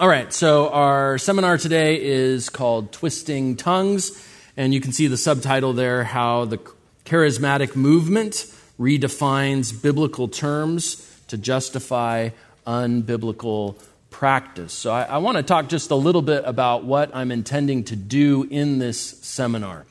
All right, so our seminar today is called Twisting Tongues, and you can see the subtitle there how the charismatic movement redefines biblical terms to justify unbiblical practice. So I, I want to talk just a little bit about what I'm intending to do in this seminar.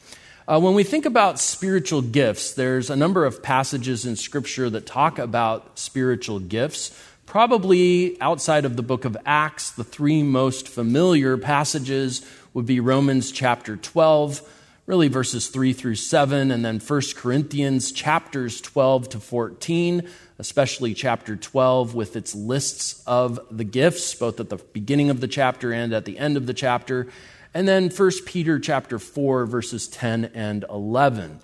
Uh, when we think about spiritual gifts, there's a number of passages in Scripture that talk about spiritual gifts. Probably outside of the book of Acts, the three most familiar passages would be Romans chapter 12, really verses 3 through 7, and then 1 Corinthians chapters 12 to 14, especially chapter 12 with its lists of the gifts, both at the beginning of the chapter and at the end of the chapter and then 1 Peter chapter 4 verses 10 and 11.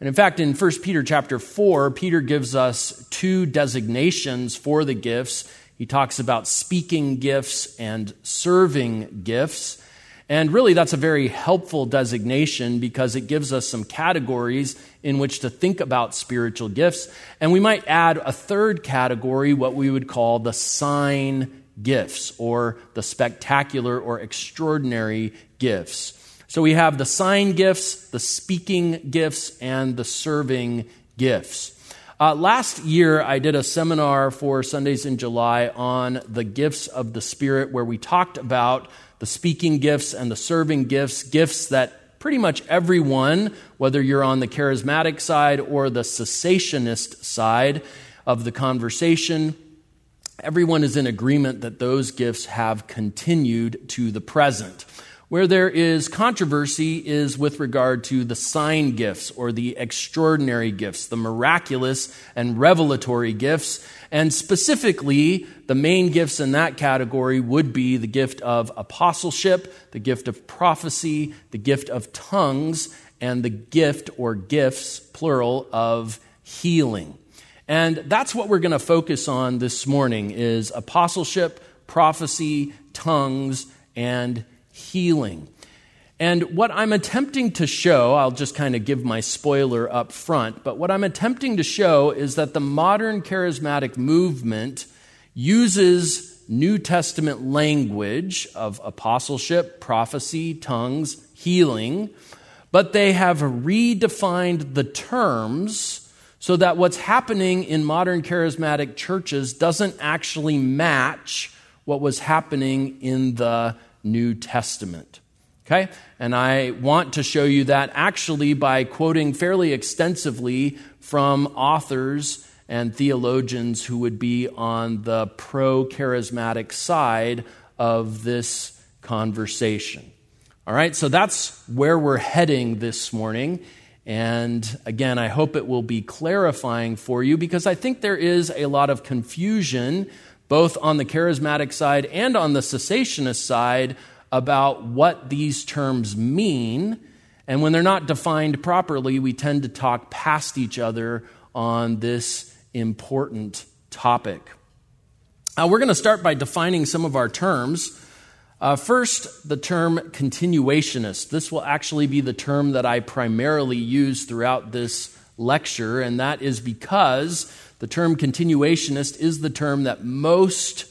And in fact, in 1 Peter chapter 4, Peter gives us two designations for the gifts. He talks about speaking gifts and serving gifts. And really, that's a very helpful designation because it gives us some categories in which to think about spiritual gifts. And we might add a third category, what we would call the sign gifts or the spectacular or extraordinary gifts. So we have the sign gifts, the speaking gifts, and the serving gifts. Uh, last year, I did a seminar for Sundays in July on the gifts of the Spirit, where we talked about the speaking gifts and the serving gifts, gifts that pretty much everyone, whether you're on the charismatic side or the cessationist side of the conversation, everyone is in agreement that those gifts have continued to the present. Where there is controversy is with regard to the sign gifts or the extraordinary gifts, the miraculous and revelatory gifts. And specifically, the main gifts in that category would be the gift of apostleship, the gift of prophecy, the gift of tongues, and the gift or gifts, plural, of healing. And that's what we're going to focus on this morning is apostleship, prophecy, tongues, and healing. And what I'm attempting to show, I'll just kind of give my spoiler up front, but what I'm attempting to show is that the modern charismatic movement uses New Testament language of apostleship, prophecy, tongues, healing, but they have redefined the terms so that what's happening in modern charismatic churches doesn't actually match what was happening in the New Testament. Okay? And I want to show you that actually by quoting fairly extensively from authors and theologians who would be on the pro charismatic side of this conversation. All right, so that's where we're heading this morning. And again, I hope it will be clarifying for you because I think there is a lot of confusion both on the charismatic side and on the cessationist side, about what these terms mean. And when they're not defined properly, we tend to talk past each other on this important topic. We're going to start by defining some of our terms. Uh, first, the term continuationist. This will actually be the term that I primarily use throughout this lecture, and that is because the term continuationist is the term that most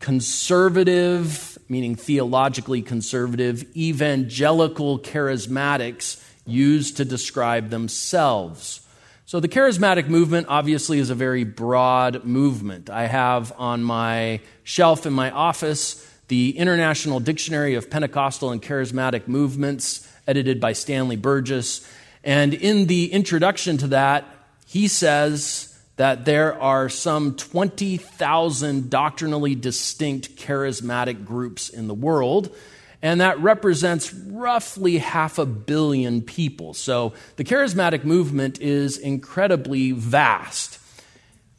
conservative, meaning theologically conservative, evangelical charismatics use to describe themselves. So, the charismatic movement obviously is a very broad movement. I have on my shelf in my office the International Dictionary of Pentecostal and Charismatic Movements, edited by Stanley Burgess. And in the introduction to that, he says that there are some 20,000 doctrinally distinct charismatic groups in the world, and that represents roughly half a billion people. So the charismatic movement is incredibly vast.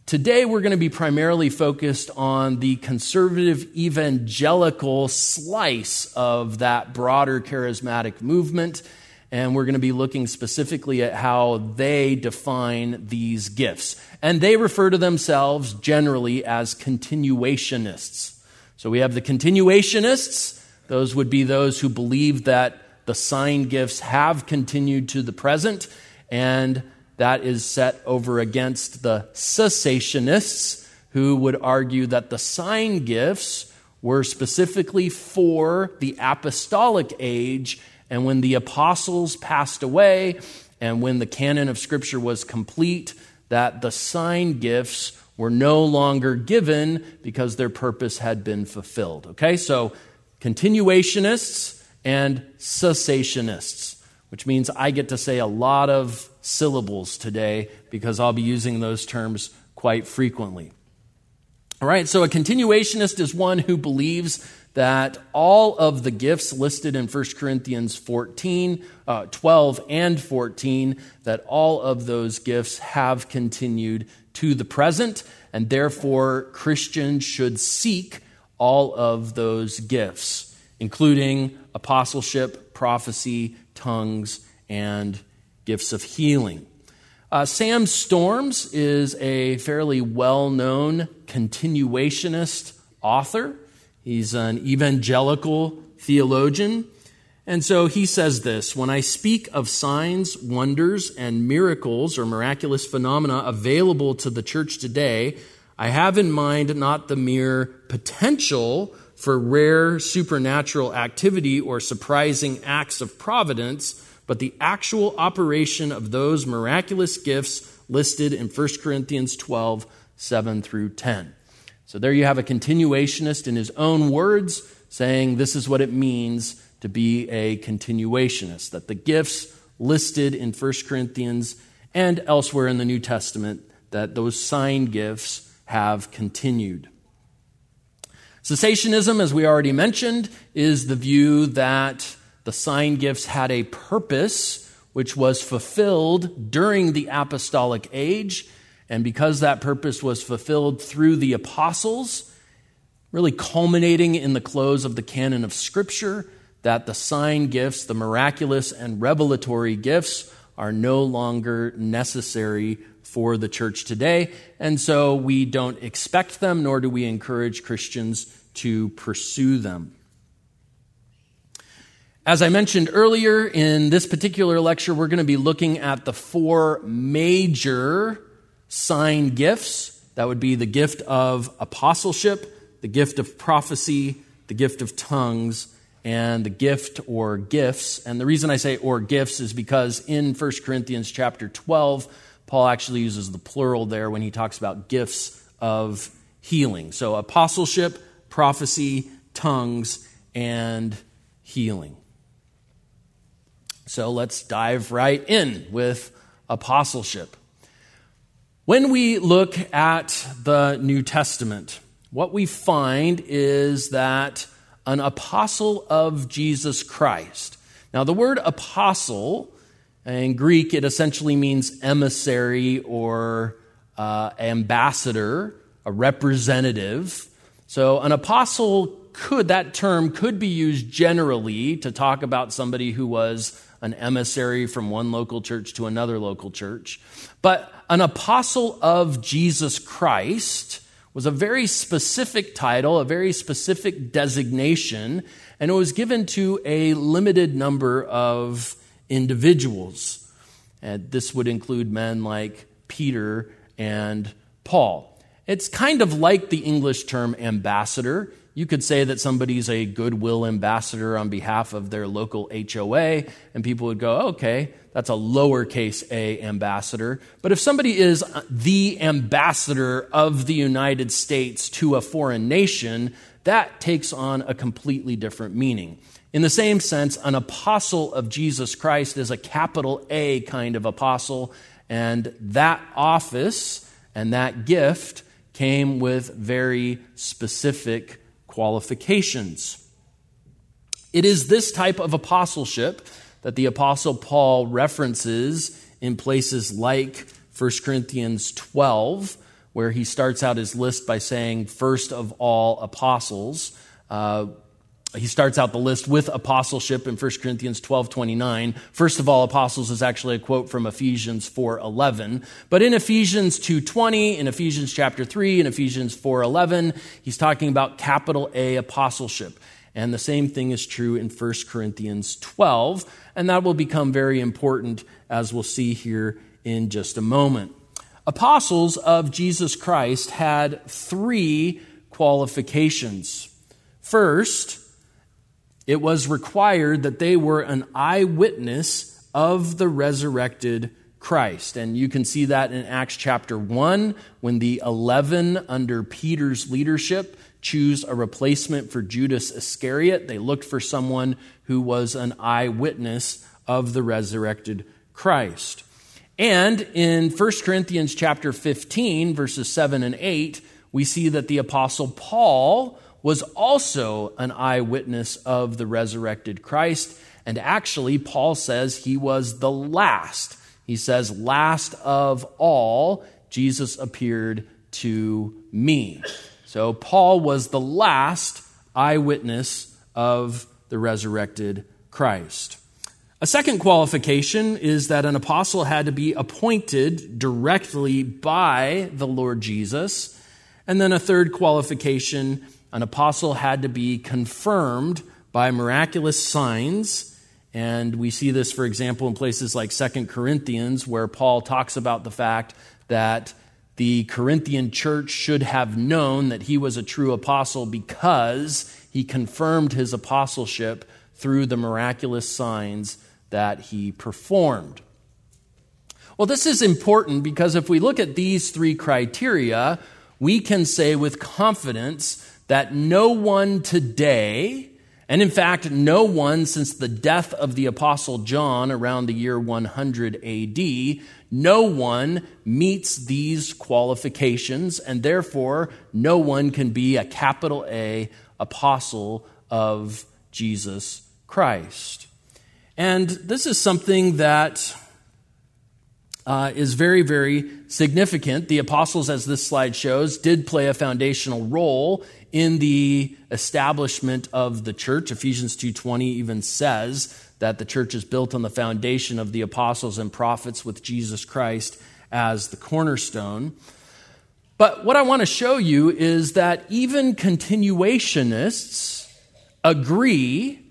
Today, we're going to be primarily focused on the conservative evangelical slice of that broader charismatic movement and we're going to be looking specifically at how they define these gifts. And they refer to themselves generally as continuationists. So we have the continuationists, those would be those who believe that the sign gifts have continued to the present, and that is set over against the cessationists, who would argue that the sign gifts were specifically for the apostolic age and when the apostles passed away and when the canon of Scripture was complete, that the sign gifts were no longer given because their purpose had been fulfilled. Okay, so continuationists and cessationists, which means I get to say a lot of syllables today because I'll be using those terms quite frequently. All right, so a continuationist is one who believes that all of the gifts listed in 1 Corinthians 14, uh, 12, and 14, that all of those gifts have continued to the present, and therefore Christians should seek all of those gifts, including apostleship, prophecy, tongues, and gifts of healing. Uh, Sam Storms is a fairly well known continuationist author. He's an evangelical theologian. And so he says this When I speak of signs, wonders, and miracles or miraculous phenomena available to the church today, I have in mind not the mere potential for rare supernatural activity or surprising acts of providence, but the actual operation of those miraculous gifts listed in 1 Corinthians 12, 7 through 10. So there you have a continuationist in his own words saying this is what it means to be a continuationist, that the gifts listed in 1 Corinthians and elsewhere in the New Testament, that those sign gifts have continued. Cessationism, as we already mentioned, is the view that the sign gifts had a purpose which was fulfilled during the apostolic age and because that purpose was fulfilled through the apostles, really culminating in the close of the canon of Scripture, that the sign gifts, the miraculous and revelatory gifts, are no longer necessary for the church today. And so we don't expect them, nor do we encourage Christians to pursue them. As I mentioned earlier, in this particular lecture, we're going to be looking at the four major sign gifts. That would be the gift of apostleship, the gift of prophecy, the gift of tongues, and the gift or gifts. And the reason I say or gifts is because in 1 Corinthians chapter 12, Paul actually uses the plural there when he talks about gifts of healing. So apostleship, prophecy, tongues, and healing. So let's dive right in with apostleship. When we look at the New Testament, what we find is that an apostle of Jesus Christ. Now, the word apostle in Greek, it essentially means emissary or uh, ambassador, a representative. So, an apostle could, that term could be used generally to talk about somebody who was an emissary from one local church to another local church. But an apostle of Jesus Christ was a very specific title, a very specific designation, and it was given to a limited number of individuals. And this would include men like Peter and Paul. It's kind of like the English term ambassador. You could say that somebody's a goodwill ambassador on behalf of their local HOA, and people would go, oh, okay, that's a lowercase a ambassador. But if somebody is the ambassador of the United States to a foreign nation, that takes on a completely different meaning. In the same sense, an apostle of Jesus Christ is a capital A kind of apostle, and that office and that gift came with very specific qualifications. It is this type of apostleship that the Apostle Paul references in places like 1 Corinthians 12, where he starts out his list by saying, First of all, apostles. Uh, he starts out the list with apostleship in 1 Corinthians 12 29. First of all, apostles is actually a quote from Ephesians 4 11. But in Ephesians 2 20, in Ephesians chapter 3, in Ephesians 4 11, he's talking about capital A apostleship. And the same thing is true in 1 Corinthians 12, and that will become very important as we'll see here in just a moment. Apostles of Jesus Christ had three qualifications. First, it was required that they were an eyewitness of the resurrected Christ. And you can see that in Acts chapter 1 when the 11 under Peter's leadership choose a replacement for Judas Iscariot. They looked for someone who was an eyewitness of the resurrected Christ. And in 1 Corinthians chapter 15 verses 7 and 8, we see that the apostle Paul was also an eyewitness of the resurrected Christ. And actually, Paul says he was the last. He says, Last of all, Jesus appeared to me. So Paul was the last eyewitness of the resurrected Christ. A second qualification is that an apostle had to be appointed directly by the Lord Jesus. And then a third qualification an apostle had to be confirmed by miraculous signs. And we see this, for example, in places like Second Corinthians, where Paul talks about the fact that the Corinthian church should have known that he was a true apostle because he confirmed his apostleship through the miraculous signs that he performed. Well, this is important because if we look at these three criteria, we can say with confidence that no one today, and in fact, no one since the death of the Apostle John around the year 100 AD, no one meets these qualifications, and therefore, no one can be a capital A apostle of Jesus Christ. And this is something that uh, is very, very significant. The apostles, as this slide shows, did play a foundational role in the establishment of the church. Ephesians 2:20 even says that the church is built on the foundation of the apostles and prophets with Jesus Christ as the cornerstone. But what I want to show you is that even continuationists agree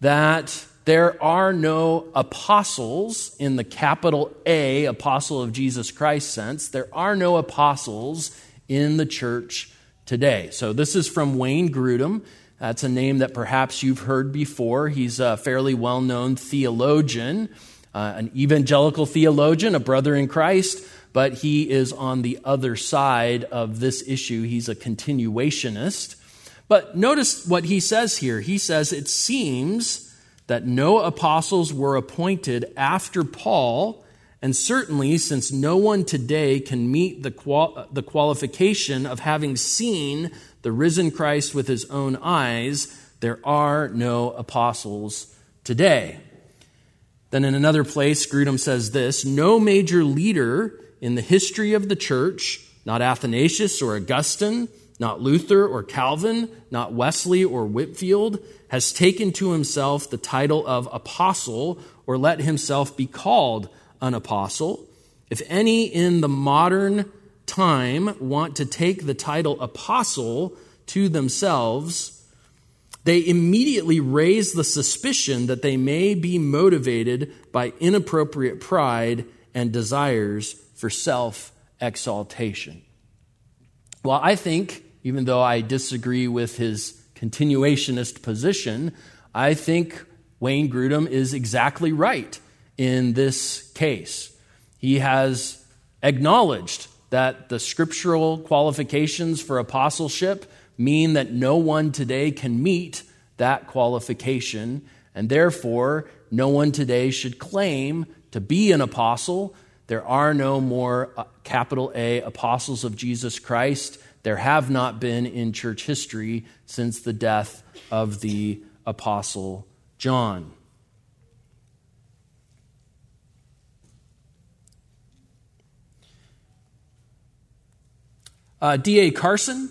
that there are no apostles in the capital A, apostle of Jesus Christ sense. There are no apostles in the church today. So this is from Wayne Grudem. That's a name that perhaps you've heard before. He's a fairly well known theologian, uh, an evangelical theologian, a brother in Christ, but he is on the other side of this issue. He's a continuationist. But notice what he says here. He says, It seems that no apostles were appointed after Paul and certainly, since no one today can meet the, qual- the qualification of having seen the risen Christ with his own eyes, there are no apostles today. Then, in another place, Grudem says this No major leader in the history of the church, not Athanasius or Augustine, not Luther or Calvin, not Wesley or Whitefield, has taken to himself the title of apostle or let himself be called an apostle. If any in the modern time want to take the title apostle to themselves, they immediately raise the suspicion that they may be motivated by inappropriate pride and desires for self exaltation. Well, I think, even though I disagree with his continuationist position, I think Wayne Grudem is exactly right in this case. He has acknowledged that the scriptural qualifications for apostleship mean that no one today can meet that qualification, and therefore, no one today should claim to be an apostle. There are no more uh, capital A apostles of Jesus Christ. There have not been in church history since the death of the apostle John. Uh, D.A. Carson,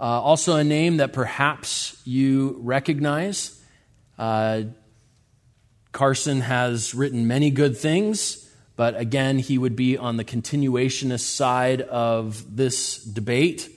uh, also a name that perhaps you recognize. Uh, Carson has written many good things, but again, he would be on the continuationist side of this debate.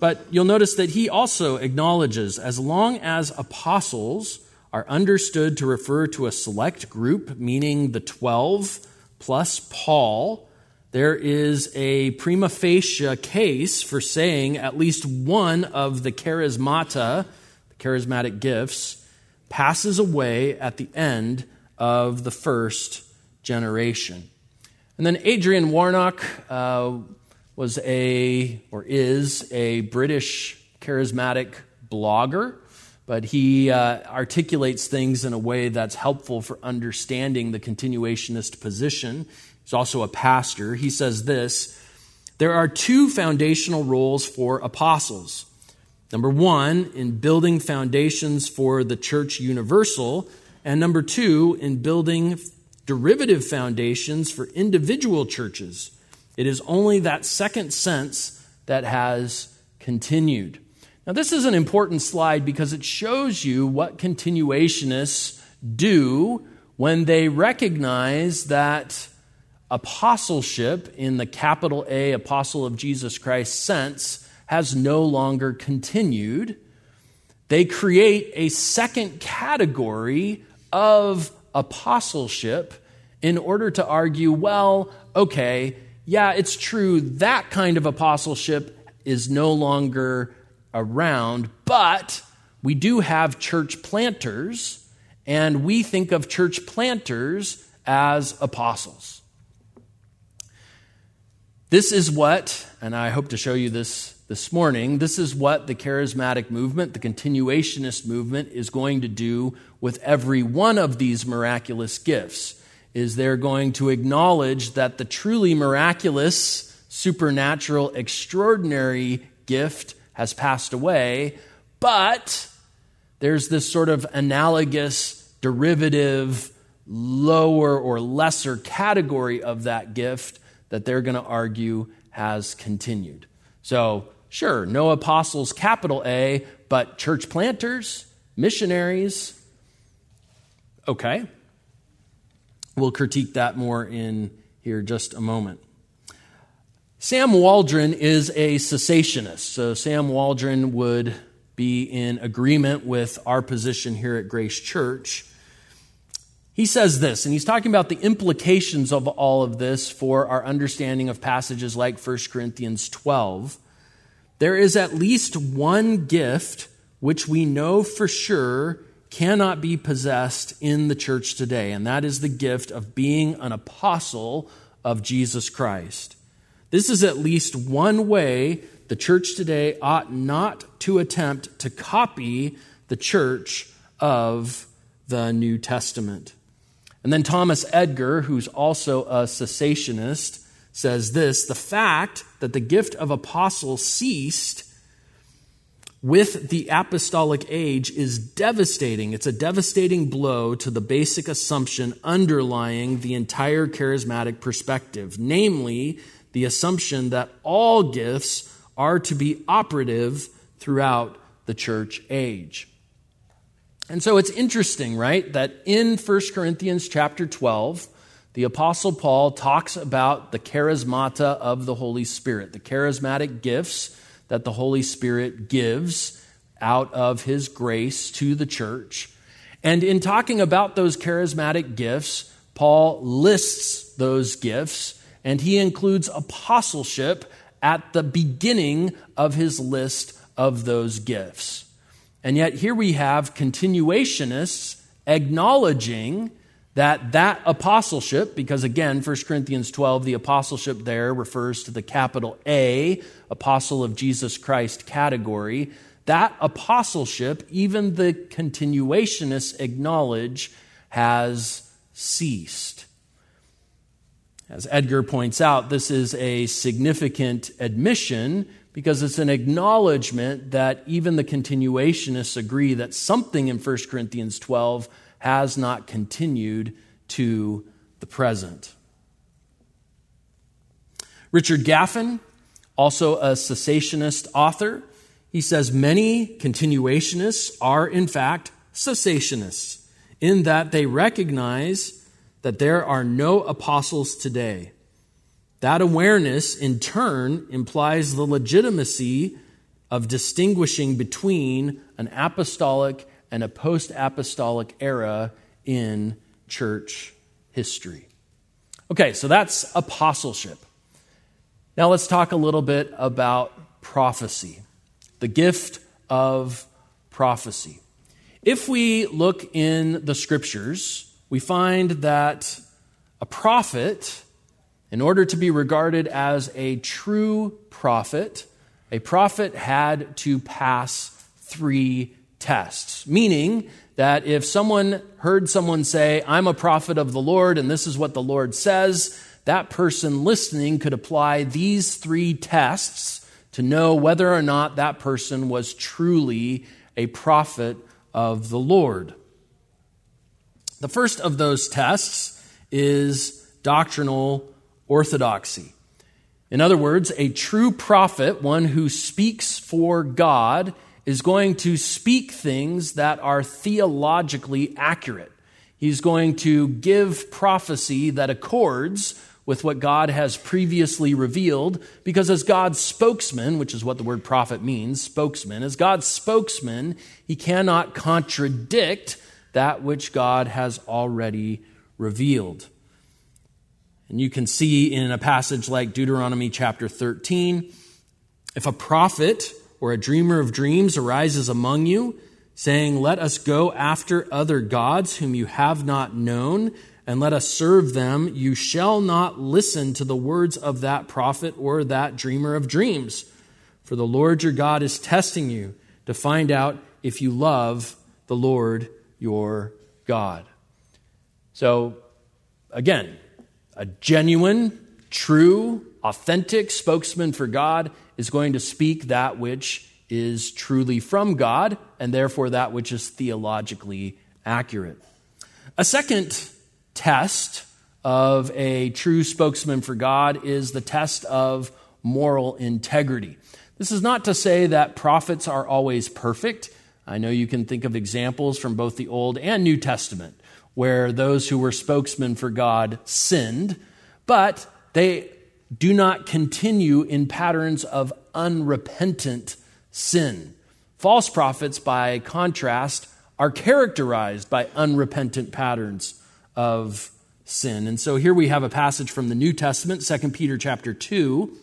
But you'll notice that he also acknowledges as long as apostles are understood to refer to a select group, meaning the 12 plus Paul, there is a prima facie case for saying at least one of the charismata, the charismatic gifts, passes away at the end of the first generation. And then Adrian Warnock uh, was a, or is, a British charismatic blogger, but he uh, articulates things in a way that's helpful for understanding the continuationist position. He's also a pastor. He says this There are two foundational roles for apostles. Number one, in building foundations for the church universal, and number two, in building derivative foundations for individual churches. It is only that second sense that has continued. Now, this is an important slide because it shows you what continuationists do when they recognize that apostleship, in the capital A, apostle of Jesus Christ sense, has no longer continued. They create a second category of apostleship in order to argue, well, okay, yeah, it's true, that kind of apostleship is no longer around, but we do have church planters, and we think of church planters as apostles. This is what, and I hope to show you this this morning, this is what the charismatic movement, the continuationist movement, is going to do with every one of these miraculous gifts. Is they're going to acknowledge that the truly miraculous, supernatural, extraordinary gift has passed away, but there's this sort of analogous, derivative, lower or lesser category of that gift that they're going to argue has continued. So Sure, no apostles, capital A, but church planters, missionaries. Okay. We'll critique that more in here just a moment. Sam Waldron is a cessationist. So, Sam Waldron would be in agreement with our position here at Grace Church. He says this, and he's talking about the implications of all of this for our understanding of passages like 1 Corinthians 12. There is at least one gift which we know for sure cannot be possessed in the church today, and that is the gift of being an apostle of Jesus Christ. This is at least one way the church today ought not to attempt to copy the church of the New Testament. And then Thomas Edgar, who's also a cessationist, says this the fact that the gift of apostle ceased with the apostolic age is devastating. It's a devastating blow to the basic assumption underlying the entire charismatic perspective, namely, the assumption that all gifts are to be operative throughout the church age. And so it's interesting, right, that in 1 Corinthians chapter 12, the Apostle Paul talks about the charismata of the Holy Spirit, the charismatic gifts that the Holy Spirit gives out of his grace to the church. And in talking about those charismatic gifts, Paul lists those gifts and he includes apostleship at the beginning of his list of those gifts. And yet, here we have continuationists acknowledging that that apostleship because again 1 corinthians 12 the apostleship there refers to the capital a apostle of jesus christ category that apostleship even the continuationists acknowledge has ceased as edgar points out this is a significant admission because it's an acknowledgement that even the continuationists agree that something in 1 corinthians 12 has not continued to the present. Richard Gaffin, also a cessationist author, he says many continuationists are, in fact, cessationists in that they recognize that there are no apostles today. That awareness, in turn, implies the legitimacy of distinguishing between an apostolic and a post apostolic era in church history. Okay, so that's apostleship. Now let's talk a little bit about prophecy, the gift of prophecy. If we look in the scriptures, we find that a prophet, in order to be regarded as a true prophet, a prophet had to pass three tests. Meaning that if someone heard someone say, I'm a prophet of the Lord and this is what the Lord says, that person listening could apply these three tests to know whether or not that person was truly a prophet of the Lord. The first of those tests is doctrinal orthodoxy. In other words, a true prophet, one who speaks for God, is going to speak things that are theologically accurate. He's going to give prophecy that accords with what God has previously revealed, because as God's spokesman, which is what the word prophet means, spokesman, as God's spokesman, he cannot contradict that which God has already revealed. And you can see in a passage like Deuteronomy chapter 13 if a prophet or a dreamer of dreams arises among you, saying, Let us go after other gods whom you have not known, and let us serve them, you shall not listen to the words of that prophet or that dreamer of dreams. For the Lord your God is testing you to find out if you love the Lord your God. So, again, a genuine, true, authentic spokesman for God is going to speak that which is truly from God and therefore that which is theologically accurate. A second test of a true spokesman for God is the test of moral integrity. This is not to say that prophets are always perfect. I know you can think of examples from both the Old and New Testament where those who were spokesmen for God sinned, but they do not continue in patterns of unrepentant sin. False prophets, by contrast, are characterized by unrepentant patterns of sin. And so here we have a passage from the New Testament, 2 Peter chapter 2.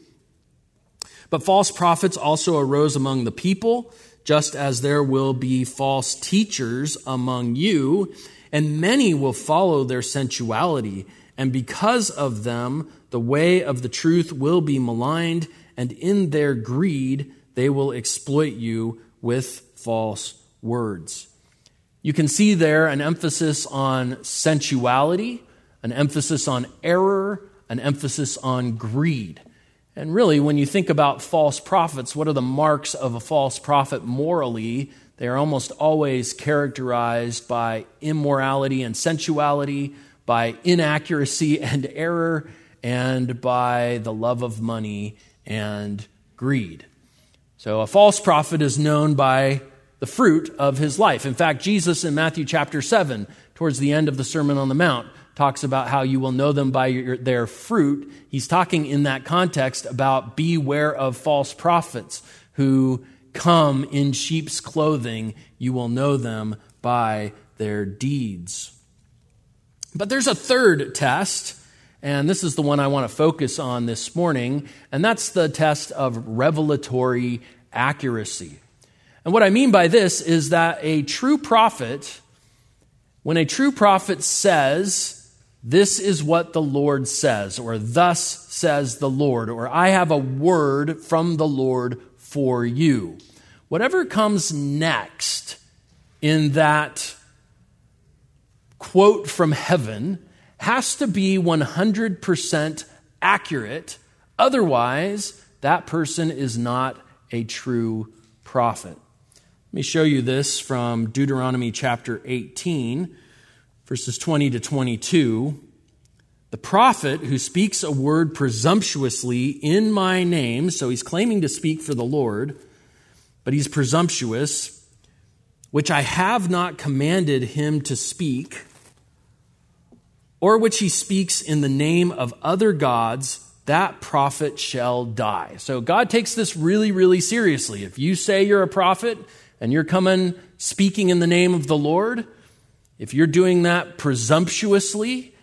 But false prophets also arose among the people, just as there will be false teachers among you, and many will follow their sensuality, and because of them, the way of the truth will be maligned, and in their greed, they will exploit you with false words. You can see there an emphasis on sensuality, an emphasis on error, an emphasis on greed. And really, when you think about false prophets, what are the marks of a false prophet morally? They are almost always characterized by immorality and sensuality, by inaccuracy and error, and by the love of money and greed. So a false prophet is known by the fruit of his life. In fact, Jesus in Matthew chapter 7, towards the end of the Sermon on the Mount, talks about how you will know them by your, their fruit. He's talking in that context about beware of false prophets who come in sheep's clothing. You will know them by their deeds. But there's a third test and this is the one I want to focus on this morning, and that's the test of revelatory accuracy. And what I mean by this is that a true prophet, when a true prophet says, This is what the Lord says, or Thus says the Lord, or I have a word from the Lord for you, whatever comes next in that quote from heaven has to be 100% accurate. Otherwise, that person is not a true prophet. Let me show you this from Deuteronomy chapter 18, verses 20 to 22. The prophet who speaks a word presumptuously in my name, so he's claiming to speak for the Lord, but he's presumptuous, which I have not commanded him to speak or which he speaks in the name of other gods, that prophet shall die. So God takes this really, really seriously. If you say you're a prophet and you're coming speaking in the name of the Lord, if you're doing that presumptuously,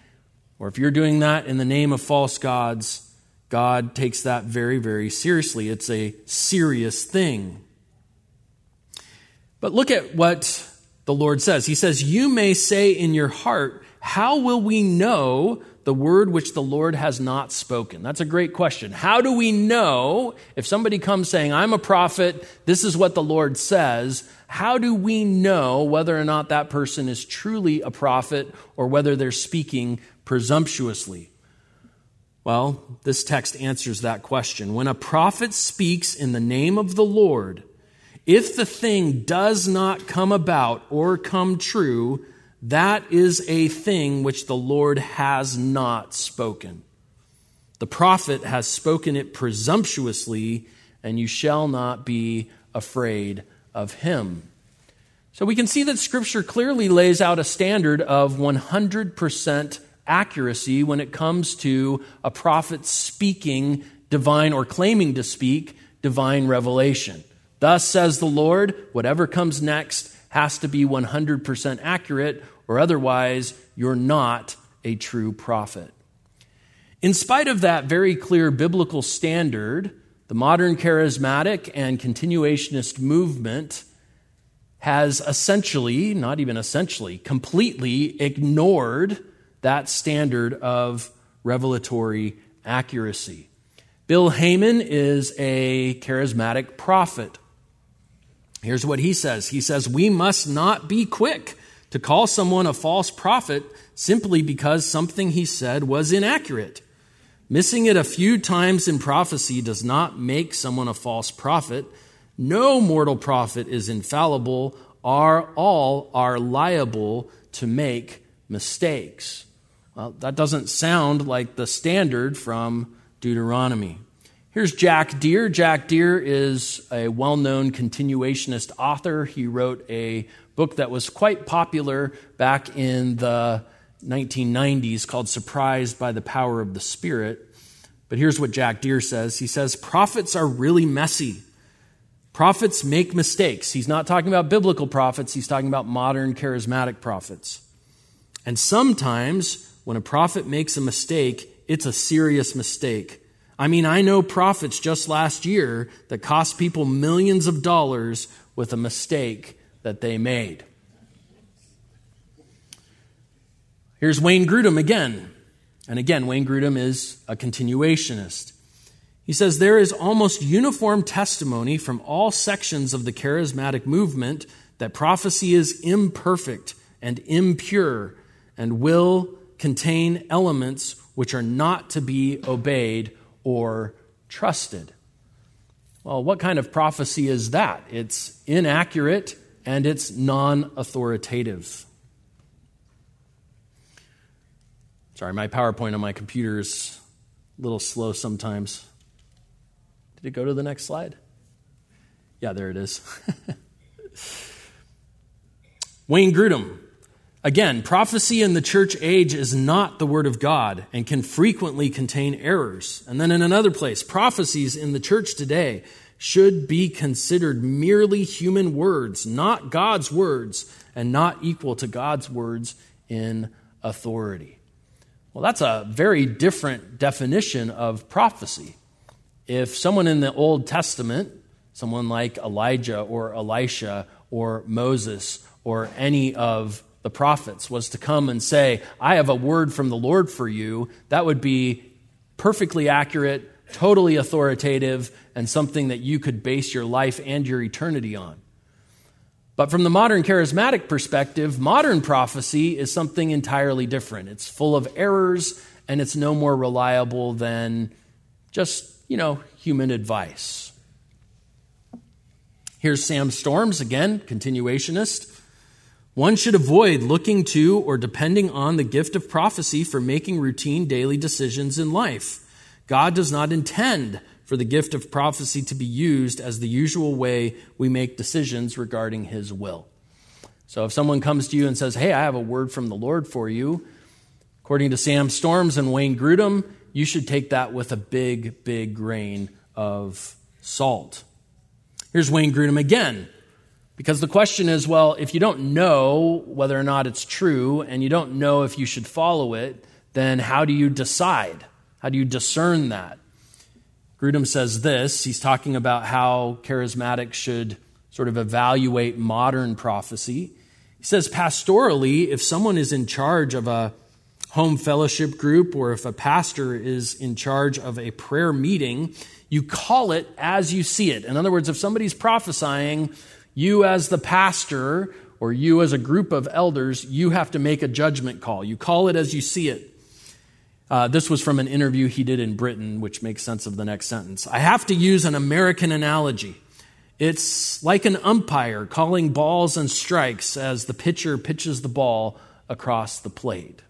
or if you're doing that in the name of false gods, God takes that very, very seriously. It's a serious thing. But look at what the Lord says. He says, You may say in your heart, How will we know the word which the Lord has not spoken? That's a great question. How do we know if somebody comes saying, I'm a prophet, this is what the Lord says? How do we know whether or not that person is truly a prophet or whether they're speaking presumptuously? Well, this text answers that question. When a prophet speaks in the name of the Lord, if the thing does not come about or come true, that is a thing which the Lord has not spoken. The prophet has spoken it presumptuously, and you shall not be afraid of him. So we can see that Scripture clearly lays out a standard of 100% accuracy when it comes to a prophet speaking divine or claiming to speak divine revelation. Thus says the Lord, whatever comes next has to be 100% accurate, or otherwise, you're not a true prophet. In spite of that very clear biblical standard, the modern charismatic and continuationist movement has essentially, not even essentially, completely ignored that standard of revelatory accuracy. Bill Hamon is a charismatic prophet. Here's what he says He says, We must not be quick to call someone a false prophet simply because something he said was inaccurate. Missing it a few times in prophecy does not make someone a false prophet. No mortal prophet is infallible. Are all are liable to make mistakes. Well, that doesn't sound like the standard from Deuteronomy. Here's Jack Deere. Jack Deere is a well known continuationist author. He wrote a book that was quite popular back in the 1990s called Surprised by the Power of the Spirit. But here's what Jack Deere says He says, Prophets are really messy. Prophets make mistakes. He's not talking about biblical prophets, he's talking about modern charismatic prophets. And sometimes when a prophet makes a mistake, it's a serious mistake. I mean, I know prophets just last year that cost people millions of dollars with a mistake that they made. Here's Wayne Grudem again. And again, Wayne Grudem is a continuationist. He says there is almost uniform testimony from all sections of the charismatic movement that prophecy is imperfect and impure and will contain elements which are not to be obeyed or trusted. Well, what kind of prophecy is that? It's inaccurate and it's non authoritative. Sorry, my PowerPoint on my computer is a little slow sometimes. Did it go to the next slide? Yeah, there it is. Wayne Grudem, Again, prophecy in the church age is not the Word of God and can frequently contain errors. And then in another place, prophecies in the church today should be considered merely human words, not God's words, and not equal to God's words in authority. Well, that's a very different definition of prophecy. If someone in the Old Testament, someone like Elijah or Elisha or Moses or any of the prophets was to come and say, I have a word from the Lord for you, that would be perfectly accurate, totally authoritative, and something that you could base your life and your eternity on. But from the modern charismatic perspective, modern prophecy is something entirely different. It's full of errors and it's no more reliable than just, you know, human advice. Here's Sam Storms, again, continuationist. One should avoid looking to or depending on the gift of prophecy for making routine daily decisions in life. God does not intend for the gift of prophecy to be used as the usual way we make decisions regarding His will. So if someone comes to you and says, Hey, I have a word from the Lord for you, according to Sam Storms and Wayne Grudem, you should take that with a big, big grain of salt. Here's Wayne Grudem again. Because the question is well, if you don't know whether or not it's true and you don't know if you should follow it, then how do you decide? How do you discern that? Grudem says this. He's talking about how charismatics should sort of evaluate modern prophecy. He says, pastorally, if someone is in charge of a home fellowship group or if a pastor is in charge of a prayer meeting, you call it as you see it. In other words, if somebody's prophesying, you as the pastor or you as a group of elders, you have to make a judgment call. You call it as you see it. Uh, this was from an interview he did in Britain, which makes sense of the next sentence. I have to use an American analogy. It's like an umpire calling balls and strikes as the pitcher pitches the ball across the plate.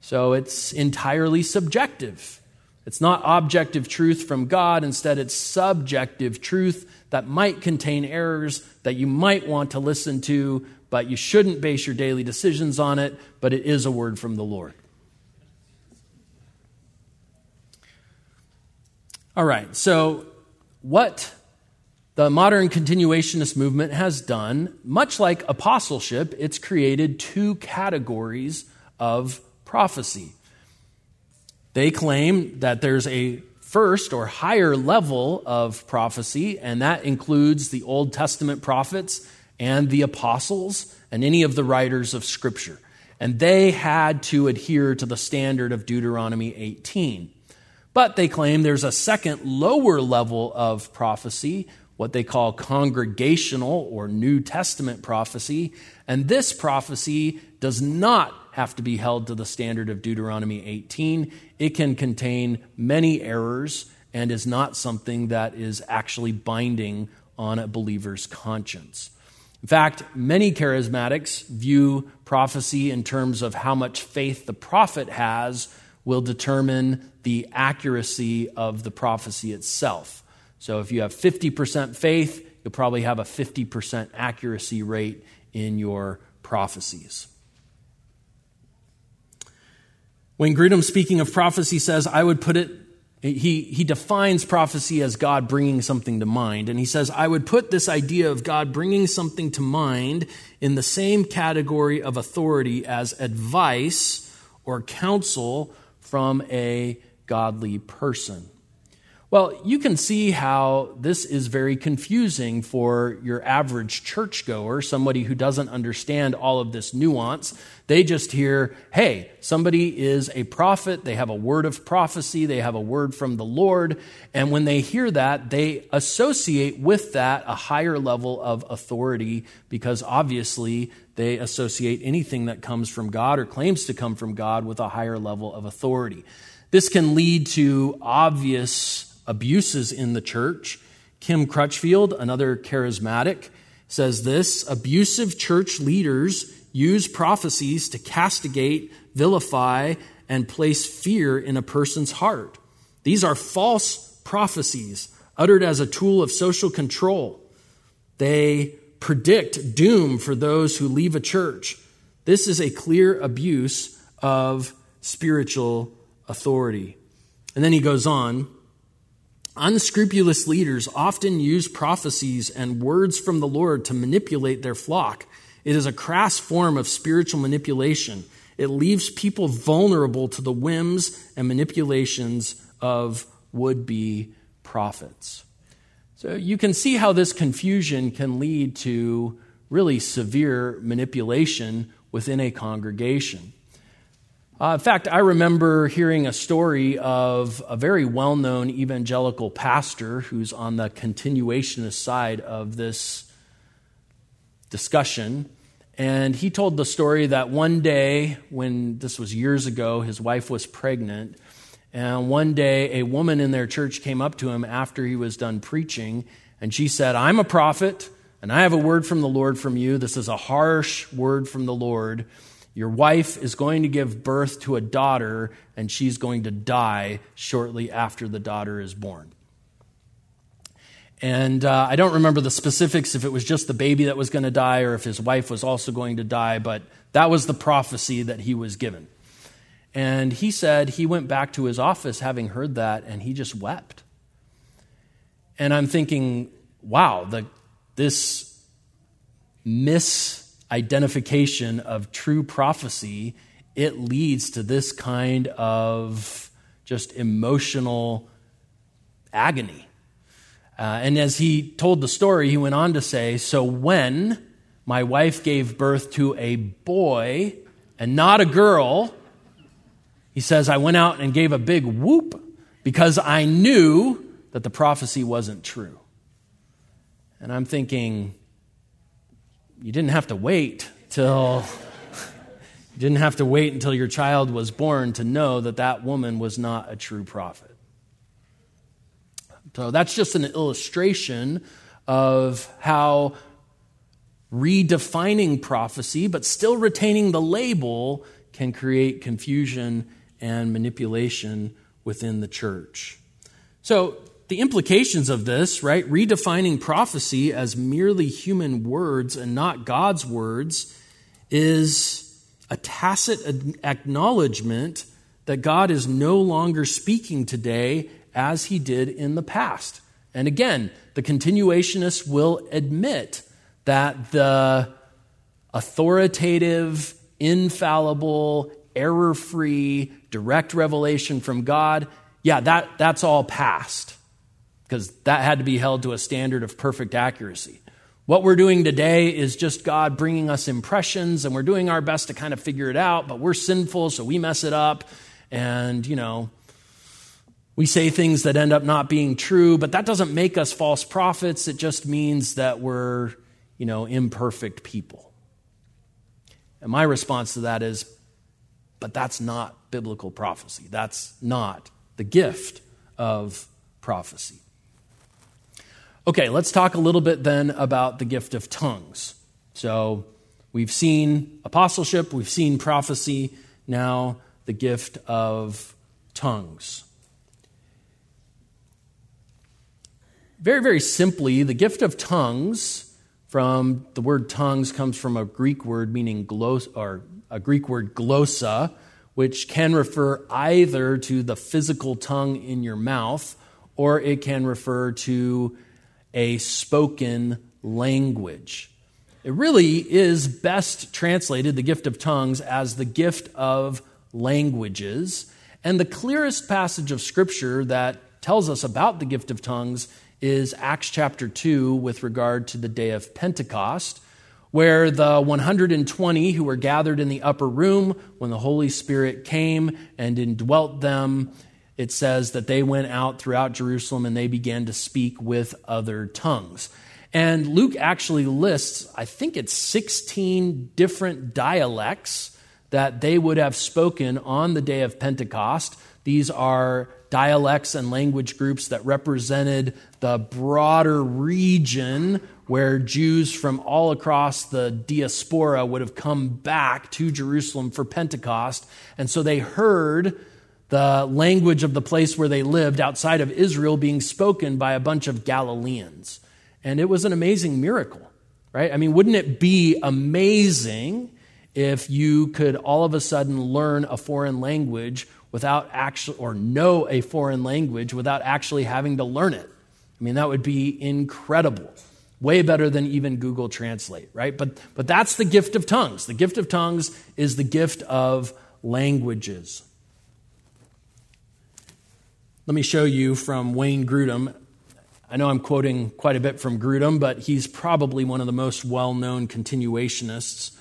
So it's entirely subjective. It's not objective truth from God. Instead, it's subjective truth that might contain errors that you might want to listen to, but you shouldn't base your daily decisions on it, but it is a word from the Lord. All right, so what the modern continuationist movement has done, much like apostleship, it's created two categories of prophecy. They claim that there's a first or higher level of prophecy, and that includes the Old Testament prophets and the apostles and any of the writers of Scripture. And they had to adhere to the standard of Deuteronomy 18. But they claim there's a second, lower level of prophecy, what they call congregational or New Testament prophecy. And this prophecy does not have to be held to the standard of Deuteronomy 18. It can contain many errors and is not something that is actually binding on a believer's conscience. In fact, many charismatics view prophecy in terms of how much faith the prophet has will determine the accuracy of the prophecy itself. So if you have 50% faith, you'll probably have a 50% accuracy rate in your prophecies. When Grudem, speaking of prophecy, says, I would put it, he, he defines prophecy as God bringing something to mind. And he says, I would put this idea of God bringing something to mind in the same category of authority as advice or counsel from a godly person. Well, you can see how this is very confusing for your average churchgoer, somebody who doesn't understand all of this nuance. They just hear, hey, somebody is a prophet, they have a word of prophecy, they have a word from the Lord, and when they hear that, they associate with that a higher level of authority because obviously they associate anything that comes from God or claims to come from God with a higher level of authority. This can lead to obvious abuses in the church. Kim Crutchfield, another charismatic, says this abusive church leaders use prophecies to castigate, vilify, and place fear in a person's heart. These are false prophecies uttered as a tool of social control. They predict doom for those who leave a church. This is a clear abuse of spiritual authority. And then he goes on Unscrupulous leaders often use prophecies and words from the Lord to manipulate their flock. It is a crass form of spiritual manipulation. It leaves people vulnerable to the whims and manipulations of would be prophets. So you can see how this confusion can lead to really severe manipulation within a congregation. Uh, in fact, I remember hearing a story of a very well known evangelical pastor who's on the continuationist side of this discussion. And he told the story that one day, when this was years ago, his wife was pregnant. And one day, a woman in their church came up to him after he was done preaching, and she said, I'm a prophet, and I have a word from the Lord from you. This is a harsh word from the Lord. Your wife is going to give birth to a daughter, and she's going to die shortly after the daughter is born. And uh, I don't remember the specifics if it was just the baby that was going to die or if his wife was also going to die, but that was the prophecy that he was given. And he said he went back to his office having heard that, and he just wept. And I'm thinking, wow, the, this misidentification of true prophecy, it leads to this kind of just emotional agony. Uh, and as he told the story, he went on to say, So when my wife gave birth to a boy and not a girl, he says, I went out and gave a big whoop because I knew that the prophecy wasn't true. And I'm thinking, you didn't have to wait till you didn't have to wait until your child was born to know that that woman was not a true prophet. So that's just an illustration of how redefining prophecy, but still retaining the label, can create confusion and manipulation within the church. So, the implications of this, right, redefining prophecy as merely human words and not God's words, is a tacit acknowledgement that God is no longer speaking today as he did in the past. And again, the continuationists will admit that the authoritative, infallible, error free, direct revelation from God, yeah, that, that's all past because that had to be held to a standard of perfect accuracy. What we're doing today is just God bringing us impressions, and we're doing our best to kind of figure it out, but we're sinful, so we mess it up. And, you know, we say things that end up not being true, but that doesn't make us false prophets. It just means that we're, you know, imperfect people. And my response to that is, but that's not biblical prophecy. That's not the gift of prophecy. Okay, let's talk a little bit then about the gift of tongues. So we've seen apostleship, we've seen prophecy, now the gift of tongues. Very, very simply, the gift of tongues from the word tongues comes from a Greek word meaning glos or a Greek word glossa, which can refer either to the physical tongue in your mouth or it can refer to a spoken language. It really is best translated, the gift of tongues, as the gift of languages. And the clearest passage of Scripture that tells us about the gift of tongues is Acts chapter 2 with regard to the day of Pentecost, where the 120 who were gathered in the upper room when the Holy Spirit came and indwelt them it says that they went out throughout Jerusalem and they began to speak with other tongues. And Luke actually lists, I think it's 16 different dialects that they would have spoken on the day of Pentecost. These are dialects and language groups that represented the broader region where Jews from all across the diaspora would have come back to Jerusalem for Pentecost. And so they heard the language of the place where they lived outside of Israel being spoken by a bunch of Galileans. And it was an amazing miracle, right? I mean, wouldn't it be amazing if you could all of a sudden learn a foreign language without actually, or know a foreign language without actually having to learn it? I mean, that would be incredible. Way better than even Google Translate, right? But, but that's the gift of tongues. The gift of tongues is the gift of languages. Let me show you from Wayne Grudem. I know I'm quoting quite a bit from Grudem, but he's probably one of the most well known continuationists.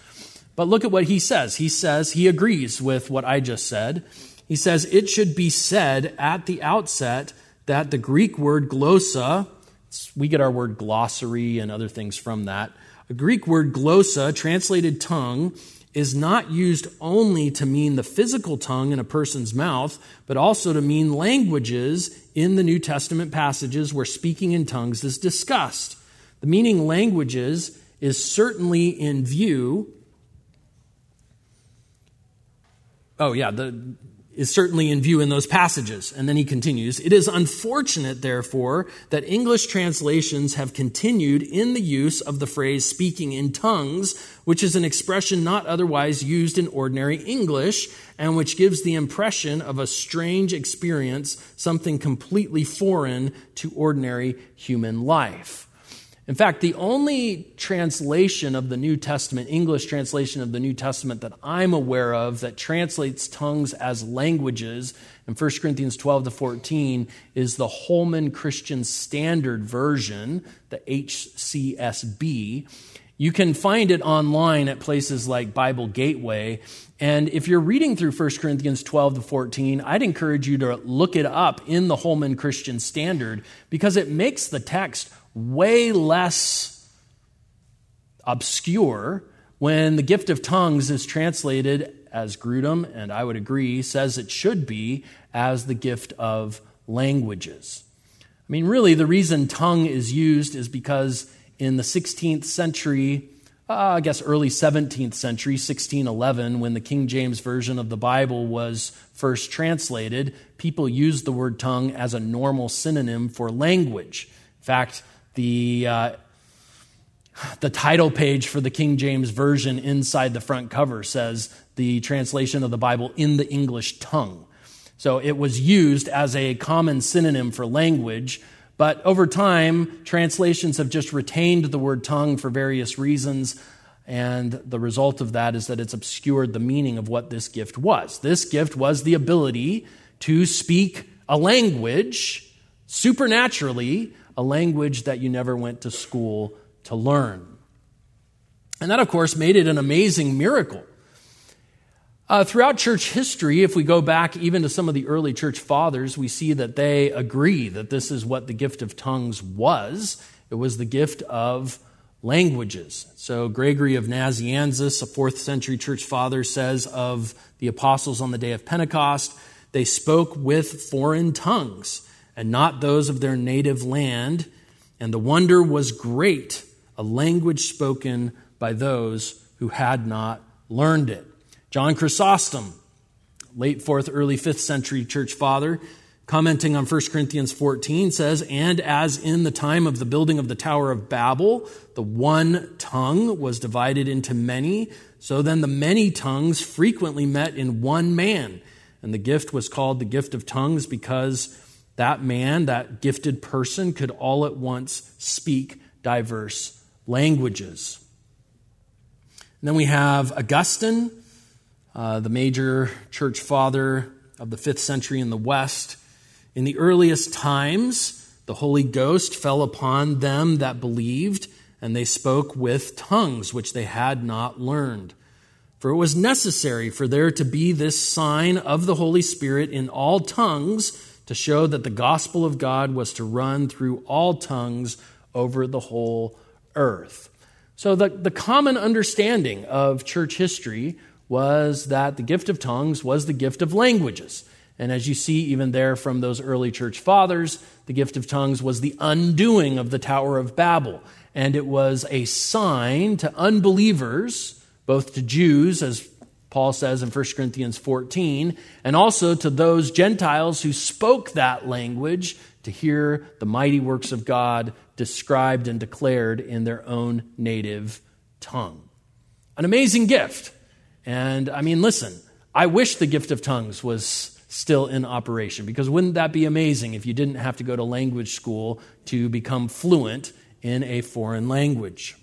But look at what he says. He says he agrees with what I just said. He says it should be said at the outset that the Greek word glossa, we get our word glossary and other things from that. A Greek word glossa, translated tongue, is not used only to mean the physical tongue in a person's mouth, but also to mean languages in the New Testament passages where speaking in tongues is discussed. The meaning languages is certainly in view. Oh, yeah, the is certainly in view in those passages. And then he continues It is unfortunate, therefore, that English translations have continued in the use of the phrase speaking in tongues, which is an expression not otherwise used in ordinary English, and which gives the impression of a strange experience, something completely foreign to ordinary human life. In fact, the only translation of the New Testament, English translation of the New Testament that I'm aware of that translates tongues as languages in 1 Corinthians 12 to 14 is the Holman Christian Standard Version, the HCSB. You can find it online at places like Bible Gateway. And if you're reading through 1 Corinthians 12 to 14, I'd encourage you to look it up in the Holman Christian Standard because it makes the text way less obscure when the gift of tongues is translated as Grudem, and I would agree, says it should be as the gift of languages. I mean, really, the reason tongue is used is because in the 16th century, uh, I guess early 17th century, 1611, when the King James Version of the Bible was first translated, people used the word tongue as a normal synonym for language. In fact, the, uh, the title page for the King James Version inside the front cover says the translation of the Bible in the English tongue. So it was used as a common synonym for language. But over time, translations have just retained the word tongue for various reasons. And the result of that is that it's obscured the meaning of what this gift was. This gift was the ability to speak a language supernaturally, a language that you never went to school to learn. And that, of course, made it an amazing miracle. Uh, throughout church history, if we go back even to some of the early church fathers, we see that they agree that this is what the gift of tongues was. It was the gift of languages. So, Gregory of Nazianzus, a fourth century church father, says of the apostles on the day of Pentecost, they spoke with foreign tongues and not those of their native land, and the wonder was great, a language spoken by those who had not learned it. John Chrysostom, late 4th, early 5th century church father, commenting on 1 Corinthians 14, says, And as in the time of the building of the Tower of Babel, the one tongue was divided into many, so then the many tongues frequently met in one man. And the gift was called the gift of tongues because that man, that gifted person, could all at once speak diverse languages. And then we have Augustine uh, the major church father of the fifth century in the West. In the earliest times, the Holy Ghost fell upon them that believed, and they spoke with tongues which they had not learned. For it was necessary for there to be this sign of the Holy Spirit in all tongues to show that the gospel of God was to run through all tongues over the whole earth. So, the, the common understanding of church history was that the gift of tongues was the gift of languages. And as you see, even there from those early church fathers, the gift of tongues was the undoing of the Tower of Babel. And it was a sign to unbelievers, both to Jews, as Paul says in 1 Corinthians 14, and also to those Gentiles who spoke that language to hear the mighty works of God described and declared in their own native tongue. An amazing gift. And I mean, listen, I wish the gift of tongues was still in operation because wouldn't that be amazing if you didn't have to go to language school to become fluent in a foreign language?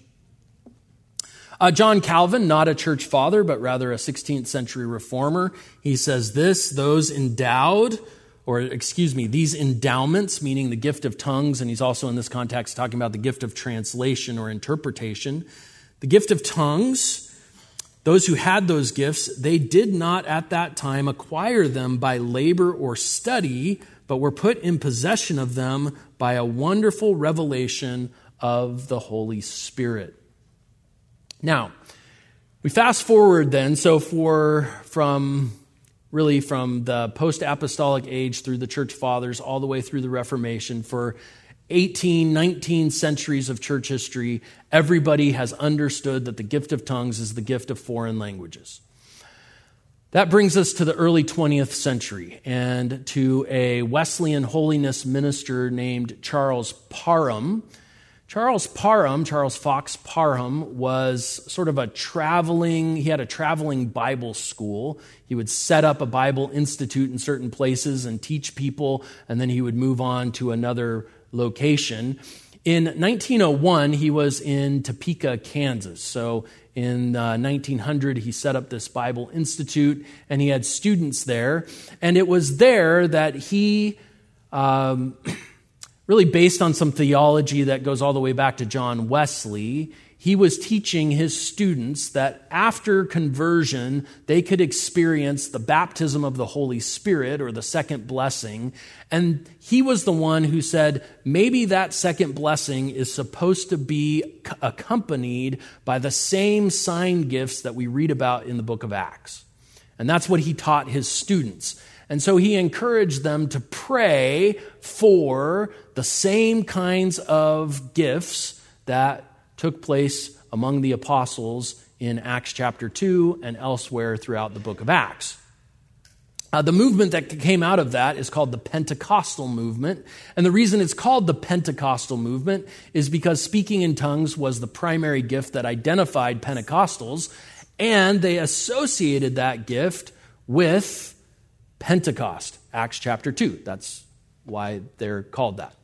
Uh, John Calvin, not a church father, but rather a 16th century reformer, he says this those endowed, or excuse me, these endowments, meaning the gift of tongues, and he's also in this context talking about the gift of translation or interpretation. The gift of tongues those who had those gifts, they did not at that time acquire them by labor or study, but were put in possession of them by a wonderful revelation of the Holy Spirit. Now, we fast forward then, so for from really from the post apostolic age through the church fathers all the way through the Reformation, for 18, 19 centuries of church history, everybody has understood that the gift of tongues is the gift of foreign languages. That brings us to the early 20th century and to a Wesleyan holiness minister named Charles Parham. Charles Parham, Charles Fox Parham, was sort of a traveling, he had a traveling Bible school. He would set up a Bible institute in certain places and teach people, and then he would move on to another location. In 1901, he was in Topeka, Kansas. So in uh, 1900, he set up this Bible Institute and he had students there. And it was there that he um, really based on some theology that goes all the way back to John Wesley he was teaching his students that after conversion, they could experience the baptism of the Holy Spirit or the second blessing. And he was the one who said, maybe that second blessing is supposed to be accompanied by the same sign gifts that we read about in the book of Acts. And that's what he taught his students. And so he encouraged them to pray for the same kinds of gifts that took place among the apostles in Acts chapter 2 and elsewhere throughout the book of Acts. Uh, the movement that came out of that is called the Pentecostal movement. And the reason it's called the Pentecostal movement is because speaking in tongues was the primary gift that identified Pentecostals, and they associated that gift with Pentecost, Acts chapter 2. That's why they're called that.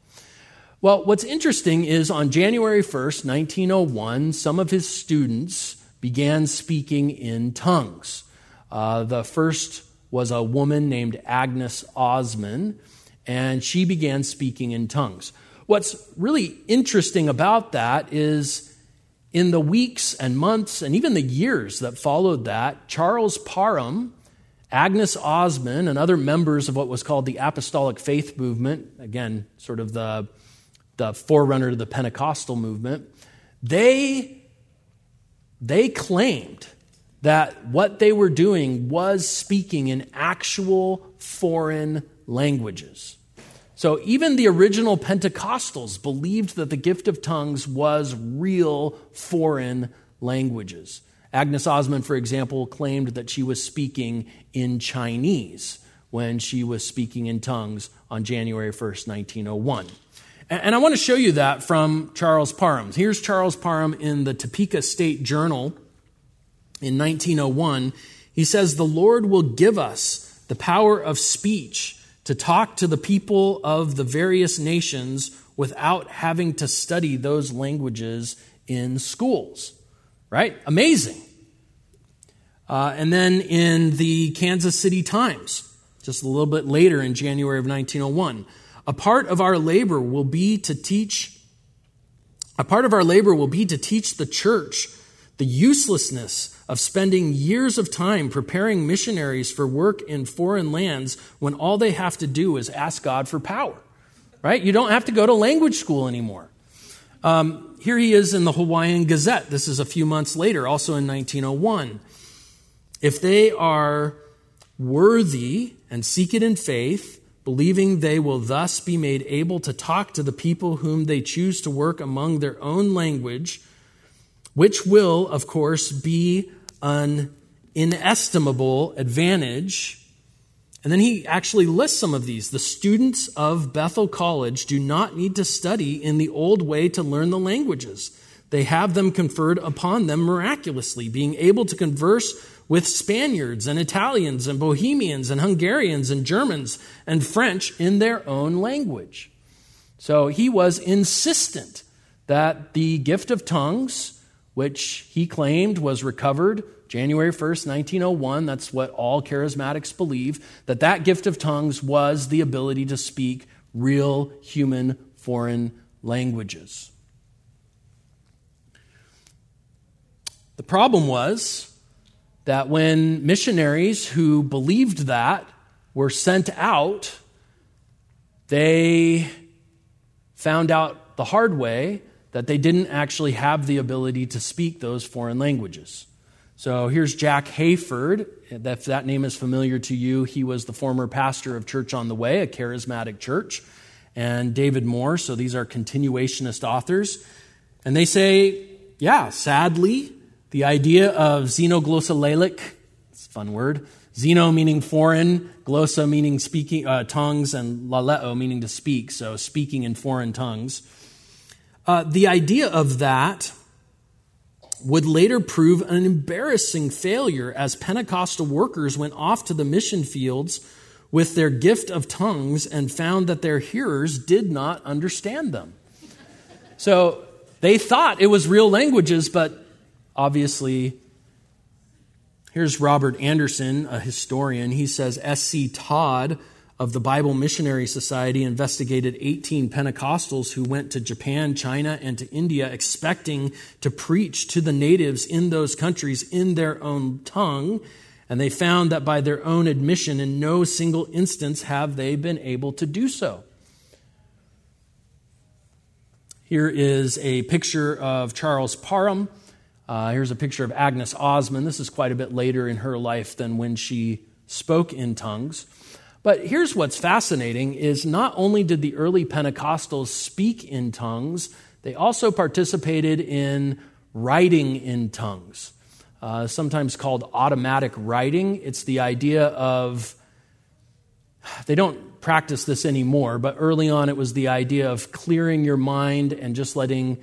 Well, what's interesting is on January 1st, 1901, some of his students began speaking in tongues. Uh, the first was a woman named Agnes Ozman, and she began speaking in tongues. What's really interesting about that is in the weeks and months and even the years that followed that, Charles Parham, Agnes Ozman, and other members of what was called the Apostolic Faith Movement, again, sort of the the forerunner to the Pentecostal movement, they, they claimed that what they were doing was speaking in actual foreign languages. So even the original Pentecostals believed that the gift of tongues was real foreign languages. Agnes Ozman, for example, claimed that she was speaking in Chinese when she was speaking in tongues on January 1st, 1901. And I want to show you that from Charles Parham. Here's Charles Parham in the Topeka State Journal in 1901. He says, The Lord will give us the power of speech to talk to the people of the various nations without having to study those languages in schools. Right? Amazing. Uh, and then in the Kansas City Times, just a little bit later in January of 1901, a part of our labor will be to teach, a part of our labor will be to teach the church the uselessness of spending years of time preparing missionaries for work in foreign lands when all they have to do is ask God for power. Right? You don't have to go to language school anymore. Um, here he is in the Hawaiian Gazette. This is a few months later, also in 1901. If they are worthy and seek it in faith, believing they will thus be made able to talk to the people whom they choose to work among their own language, which will, of course, be an inestimable advantage. And then he actually lists some of these. The students of Bethel College do not need to study in the old way to learn the languages. They have them conferred upon them miraculously, being able to converse with Spaniards and Italians and Bohemians and Hungarians and Germans and French in their own language. So he was insistent that the gift of tongues, which he claimed was recovered January 1st, 1901, that's what all charismatics believe, that that gift of tongues was the ability to speak real human foreign languages. The problem was that when missionaries who believed that were sent out, they found out the hard way that they didn't actually have the ability to speak those foreign languages. So here's Jack Hayford. If that name is familiar to you, he was the former pastor of Church on the Way, a charismatic church, and David Moore. So these are continuationist authors. And they say, yeah, sadly, the idea of xenoglossolalia, it's a fun word, xeno meaning foreign, glossa meaning speaking uh, tongues, and laleo meaning to speak, so speaking in foreign tongues. Uh, the idea of that would later prove an embarrassing failure as Pentecostal workers went off to the mission fields with their gift of tongues and found that their hearers did not understand them. So they thought it was real languages, but obviously, here's Robert Anderson, a historian. He says S.C. Todd of the Bible Missionary Society investigated 18 Pentecostals who went to Japan, China, and to India expecting to preach to the natives in those countries in their own tongue. And they found that by their own admission, in no single instance have they been able to do so. Here is a picture of Charles Parham. Uh, here's a picture of Agnes Ozman. This is quite a bit later in her life than when she spoke in tongues. But here's what's fascinating is not only did the early Pentecostals speak in tongues, they also participated in writing in tongues, uh, sometimes called automatic writing. It's the idea of, they don't practice this anymore, but early on it was the idea of clearing your mind and just letting,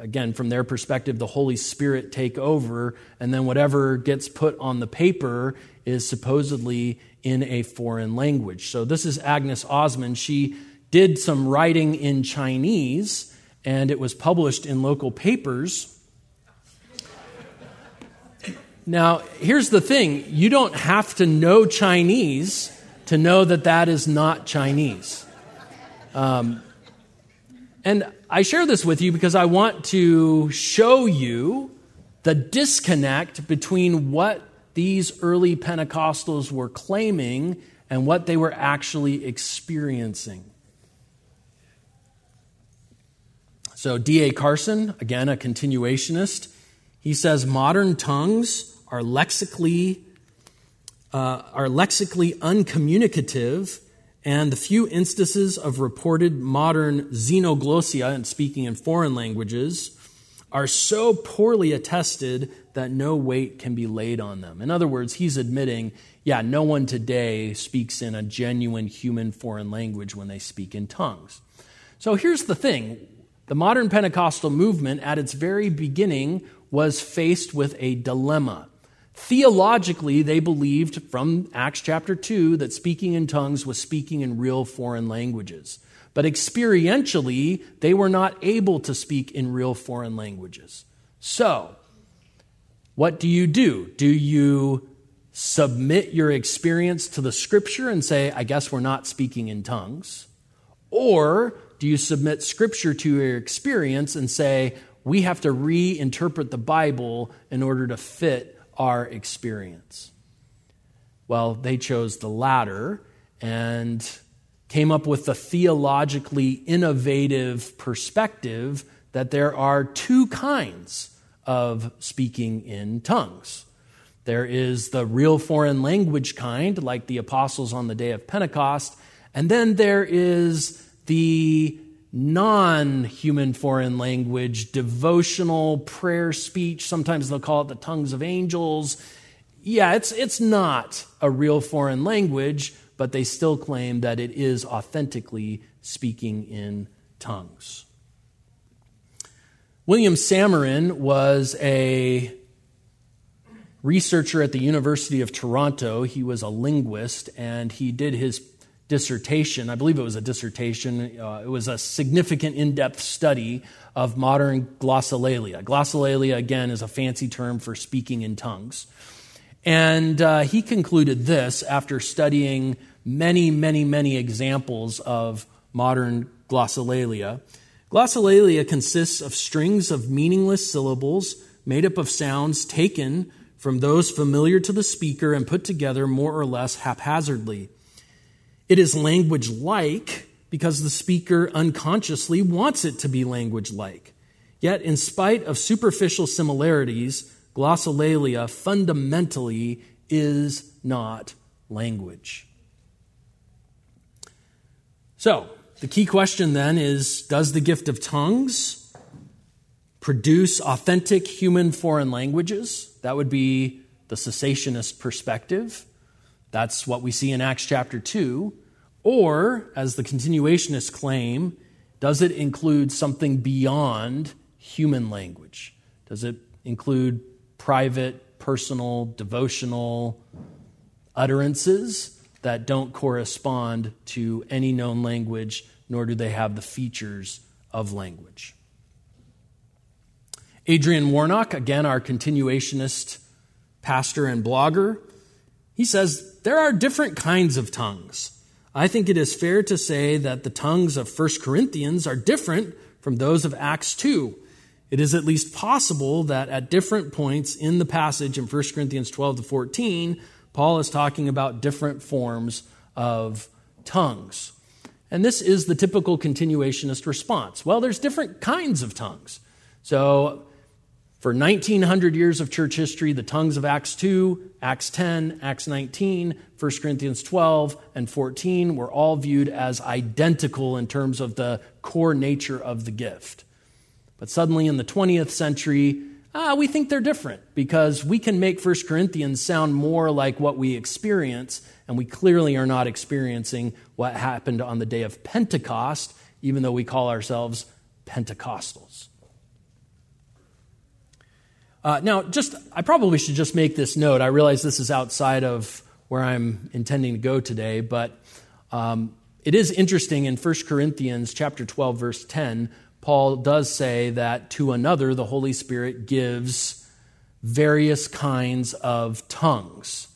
again, from their perspective, the Holy Spirit take over, and then whatever gets put on the paper is supposedly in a foreign language. So this is Agnes Ozman. She did some writing in Chinese, and it was published in local papers. Now, here's the thing you don't have to know Chinese to know that that is not Chinese. Um, and I share this with you because I want to show you the disconnect between what these early Pentecostals were claiming and what they were actually experiencing. So, D.A. Carson, again a continuationist, he says modern tongues are lexically, uh, are lexically uncommunicative, and the few instances of reported modern xenoglossia, and speaking in foreign languages, are so poorly attested that no weight can be laid on them. In other words, he's admitting, yeah, no one today speaks in a genuine human foreign language when they speak in tongues. So here's the thing the modern Pentecostal movement, at its very beginning, was faced with a dilemma. Theologically, they believed from Acts chapter 2 that speaking in tongues was speaking in real foreign languages. But experientially, they were not able to speak in real foreign languages. So, what do you do? Do you submit your experience to the scripture and say, I guess we're not speaking in tongues? Or do you submit scripture to your experience and say, we have to reinterpret the Bible in order to fit our experience? Well, they chose the latter and came up with the theologically innovative perspective that there are two kinds of speaking in tongues. There is the real foreign language kind, like the apostles on the day of Pentecost, and then there is the non human foreign language, devotional prayer speech. Sometimes they'll call it the tongues of angels. Yeah, it's, it's not a real foreign language, but they still claim that it is authentically speaking in tongues. William Samarin was a researcher at the University of Toronto. He was a linguist, and he did his dissertation. I believe it was a dissertation. Uh, it was a significant in depth study of modern glossolalia. Glossolalia, again, is a fancy term for speaking in tongues. And uh, he concluded this after studying many, many, many examples of modern glossolalia. Glossolalia consists of strings of meaningless syllables made up of sounds taken from those familiar to the speaker and put together more or less haphazardly. It is language like because the speaker unconsciously wants it to be language like. Yet, in spite of superficial similarities, glossolalia fundamentally is not language. So, the key question then is Does the gift of tongues produce authentic human foreign languages? That would be the cessationist perspective. That's what we see in Acts chapter 2. Or, as the continuationists claim, does it include something beyond human language? Does it include private, personal, devotional utterances that don't correspond to any known language, nor do they have the features of language. Adrian Warnock, again, our continuationist pastor and blogger, he says there are different kinds of tongues. I think it is fair to say that the tongues of 1 Corinthians are different from those of Acts 2. It is at least possible that at different points in the passage in 1 Corinthians 12 to 14, Paul is talking about different forms of tongues. And this is the typical continuationist response. Well, there's different kinds of tongues. So, for 1900 years of church history, the tongues of Acts 2, Acts 10, Acts 19, 1 Corinthians 12, and 14 were all viewed as identical in terms of the core nature of the gift. But suddenly in the 20th century, ah, we think they're different because we can make 1 Corinthians sound more like what we experience, and we clearly are not experiencing what happened on the day of Pentecost, even though we call ourselves Pentecostals. Uh, now, just I probably should just make this note. I realize this is outside of where I'm intending to go today, but um, it is interesting in 1 Corinthians chapter 12, verse 10, Paul does say that to another the Holy Spirit gives various kinds of tongues.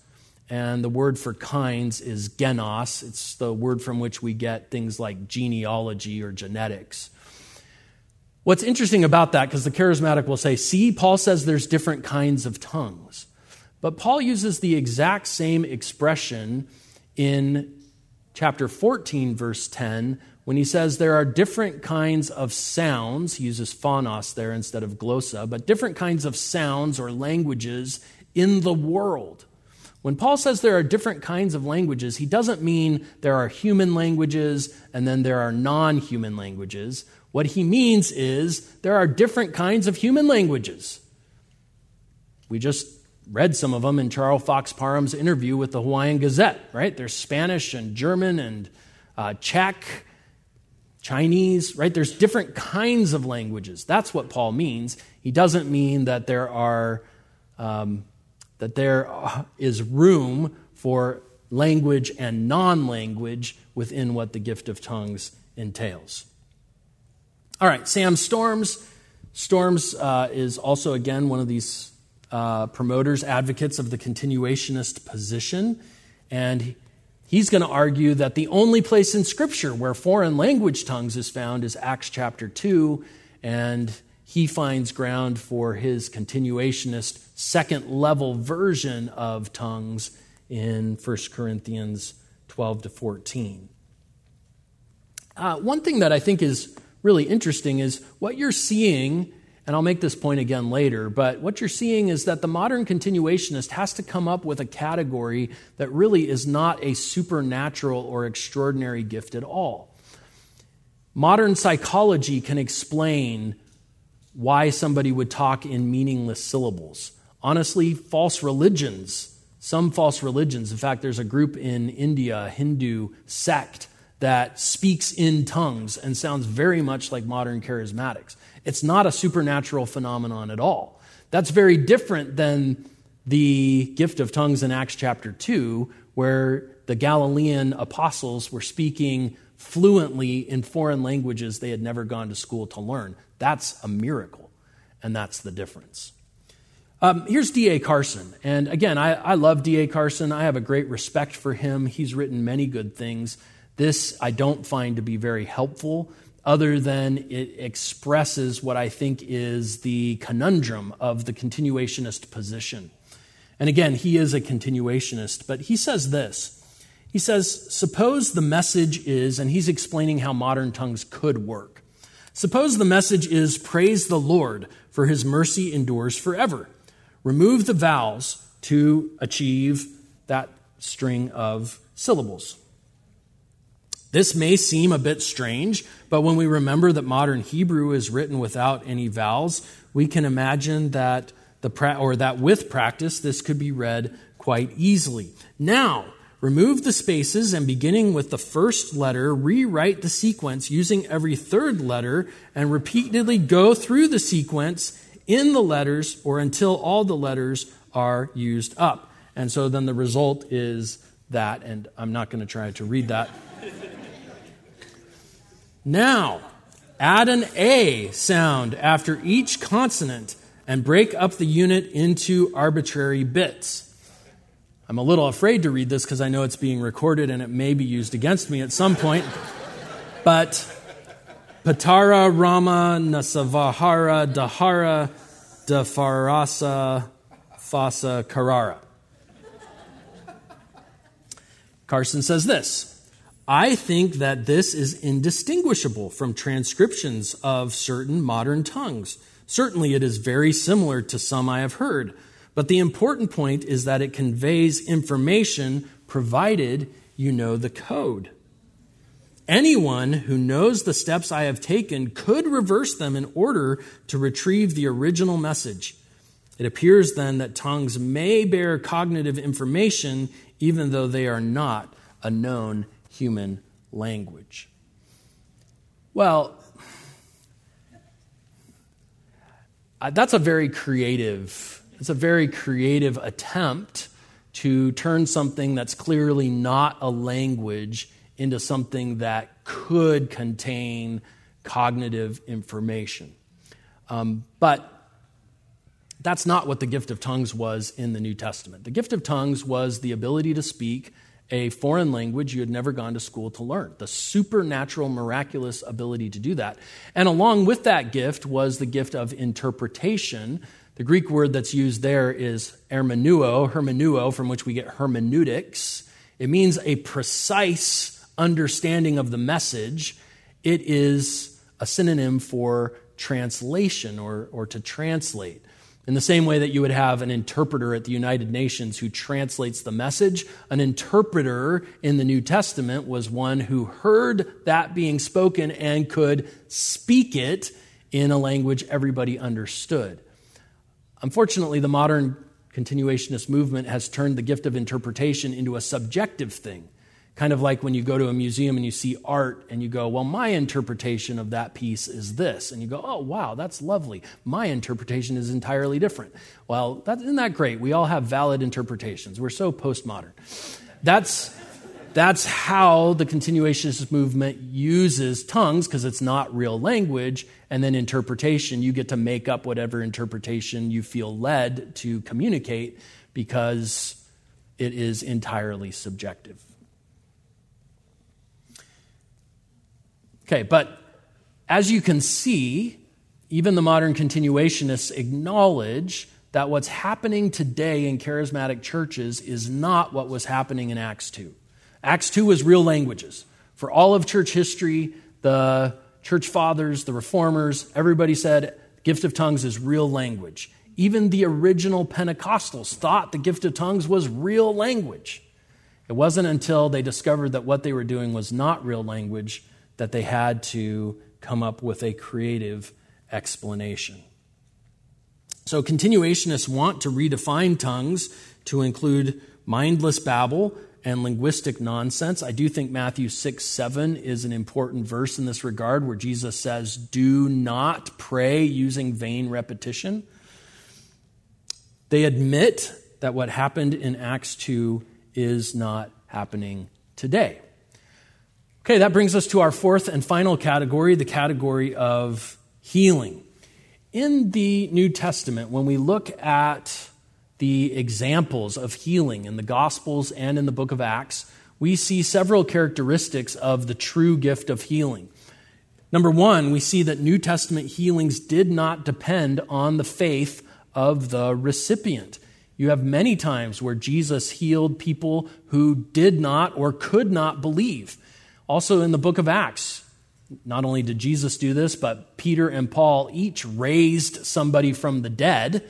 And the word for kinds is genos. It's the word from which we get things like genealogy or genetics. What's interesting about that, because the charismatic will say, see, Paul says there's different kinds of tongues. But Paul uses the exact same expression in chapter 14, verse 10, when he says there are different kinds of sounds. He uses phonos there instead of glossa, but different kinds of sounds or languages in the world. When Paul says there are different kinds of languages, he doesn't mean there are human languages and then there are non human languages. What he means is there are different kinds of human languages. We just read some of them in Charles Fox Parham's interview with the Hawaiian Gazette, right? There's Spanish and German and uh, Czech, Chinese, right? There's different kinds of languages. That's what Paul means. He doesn't mean that there are um, that there is room for language and non language within what the gift of tongues entails. All right, Sam Storms. Storms uh, is also, again, one of these uh, promoters, advocates of the continuationist position. And he's going to argue that the only place in Scripture where foreign language tongues is found is Acts chapter 2. And he finds ground for his continuationist second level version of tongues in 1 Corinthians 12 to 14. Uh, one thing that I think is really interesting is what you're seeing, and I'll make this point again later, but what you're seeing is that the modern continuationist has to come up with a category that really is not a supernatural or extraordinary gift at all. Modern psychology can explain why somebody would talk in meaningless syllables. Honestly, false religions, some false religions, in fact, there's a group in India, Hindu sect, that speaks in tongues and sounds very much like modern charismatics. It's not a supernatural phenomenon at all. That's very different than the gift of tongues in Acts chapter 2, where the Galilean apostles were speaking fluently in foreign languages they had never gone to school to learn. That's a miracle, and that's the difference. Um, here's D.A. Carson. And again, I, I love D.A. Carson. I have a great respect for him. He's written many good things. This I don't find to be very helpful, other than it expresses what I think is the conundrum of the continuationist position. And again, he is a continuationist, but he says this. He says, Suppose the message is, and he's explaining how modern tongues could work. Suppose the message is praise the Lord, for his mercy endures forever. Remove the vowels to achieve that string of syllables. This may seem a bit strange, but when we remember that modern Hebrew is written without any vowels, we can imagine that the pra- or that with practice this could be read quite easily. Now, Remove the spaces and beginning with the first letter, rewrite the sequence using every third letter and repeatedly go through the sequence in the letters or until all the letters are used up. And so then the result is that, and I'm not going to try to read that. Now, add an A sound after each consonant and break up the unit into arbitrary bits. I'm a little afraid to read this because I know it's being recorded and it may be used against me at some point. but Patara Rama Nasavahara Dahara Dafarasa Fasa Karara. Carson says this I think that this is indistinguishable from transcriptions of certain modern tongues. Certainly, it is very similar to some I have heard, but the important point is that it conveys information provided you know the code. Anyone who knows the steps I have taken could reverse them in order to retrieve the original message. It appears then that tongues may bear cognitive information even though they are not a known human language. Well, that's a very creative it's a very creative attempt to turn something that's clearly not a language into something that could contain cognitive information. Um, but that's not what the gift of tongues was in the New Testament. The gift of tongues was the ability to speak a foreign language you had never gone to school to learn. The supernatural, miraculous ability to do that. And along with that gift was the gift of interpretation. The Greek word that's used there is hermeneuo, hermeneuo, from which we get hermeneutics. It means a precise understanding of the message, it is a synonym for translation or, or to translate. In the same way that you would have an interpreter at the United Nations who translates the message, an interpreter in the New Testament was one who heard that being spoken and could speak it in a language everybody understood. Unfortunately, the modern continuationist movement has turned the gift of interpretation into a subjective thing. Kind of like when you go to a museum and you see art and you go, well, my interpretation of that piece is this. And you go, oh, wow, that's lovely. My interpretation is entirely different. Well, that, isn't that great? We all have valid interpretations. We're so postmodern. That's, that's how the continuationist movement uses tongues because it's not real language. And then interpretation, you get to make up whatever interpretation you feel led to communicate because it is entirely subjective. Okay, but as you can see, even the modern continuationists acknowledge that what's happening today in charismatic churches is not what was happening in Acts 2. Acts 2 was real languages. For all of church history, the church fathers, the reformers, everybody said gift of tongues is real language. Even the original Pentecostals thought the gift of tongues was real language. It wasn't until they discovered that what they were doing was not real language that they had to come up with a creative explanation. So, continuationists want to redefine tongues to include mindless babble and linguistic nonsense. I do think Matthew 6 7 is an important verse in this regard where Jesus says, Do not pray using vain repetition. They admit that what happened in Acts 2 is not happening today. Okay, that brings us to our fourth and final category, the category of healing. In the New Testament, when we look at the examples of healing in the Gospels and in the book of Acts, we see several characteristics of the true gift of healing. Number one, we see that New Testament healings did not depend on the faith of the recipient. You have many times where Jesus healed people who did not or could not believe. Also, in the book of Acts, not only did Jesus do this, but Peter and Paul each raised somebody from the dead.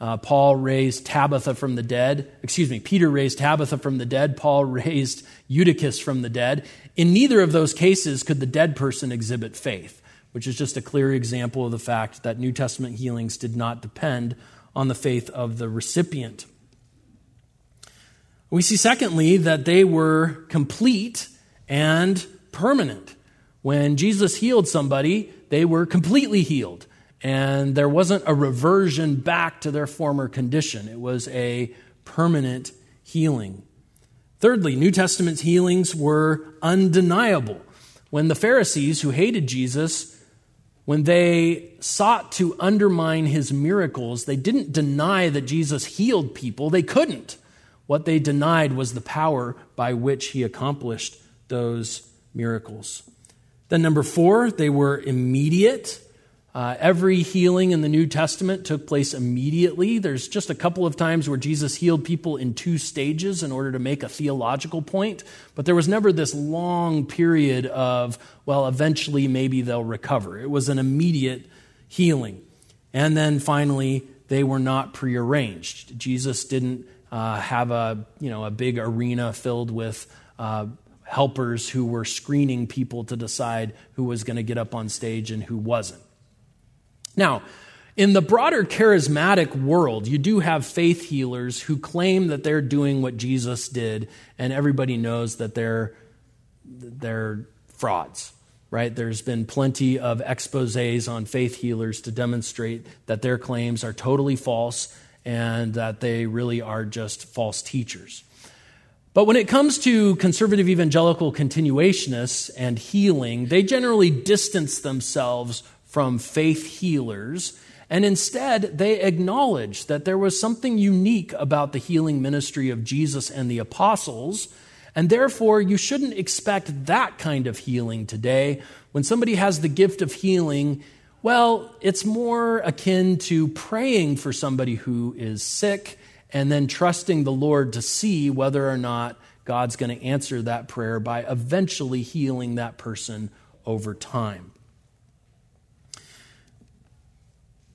Uh, Paul raised Tabitha from the dead. Excuse me, Peter raised Tabitha from the dead. Paul raised Eutychus from the dead. In neither of those cases could the dead person exhibit faith, which is just a clear example of the fact that New Testament healings did not depend on the faith of the recipient. We see, secondly, that they were complete and permanent. When Jesus healed somebody, they were completely healed, and there wasn't a reversion back to their former condition. It was a permanent healing. Thirdly, New Testament healings were undeniable. When the Pharisees who hated Jesus when they sought to undermine his miracles, they didn't deny that Jesus healed people. They couldn't. What they denied was the power by which he accomplished those miracles. Then, number four, they were immediate. Uh, every healing in the New Testament took place immediately. There's just a couple of times where Jesus healed people in two stages in order to make a theological point, but there was never this long period of, well, eventually maybe they'll recover. It was an immediate healing. And then finally, they were not prearranged. Jesus didn't uh, have a, you know, a big arena filled with uh, helpers who were screening people to decide who was going to get up on stage and who wasn't. Now, in the broader charismatic world, you do have faith healers who claim that they're doing what Jesus did, and everybody knows that they're, they're frauds right? There's been plenty of exposes on faith healers to demonstrate that their claims are totally false and that they really are just false teachers. But when it comes to conservative evangelical continuationists and healing, they generally distance themselves from faith healers. And instead, they acknowledge that there was something unique about the healing ministry of Jesus and the apostles and therefore, you shouldn't expect that kind of healing today. When somebody has the gift of healing, well, it's more akin to praying for somebody who is sick and then trusting the Lord to see whether or not God's going to answer that prayer by eventually healing that person over time.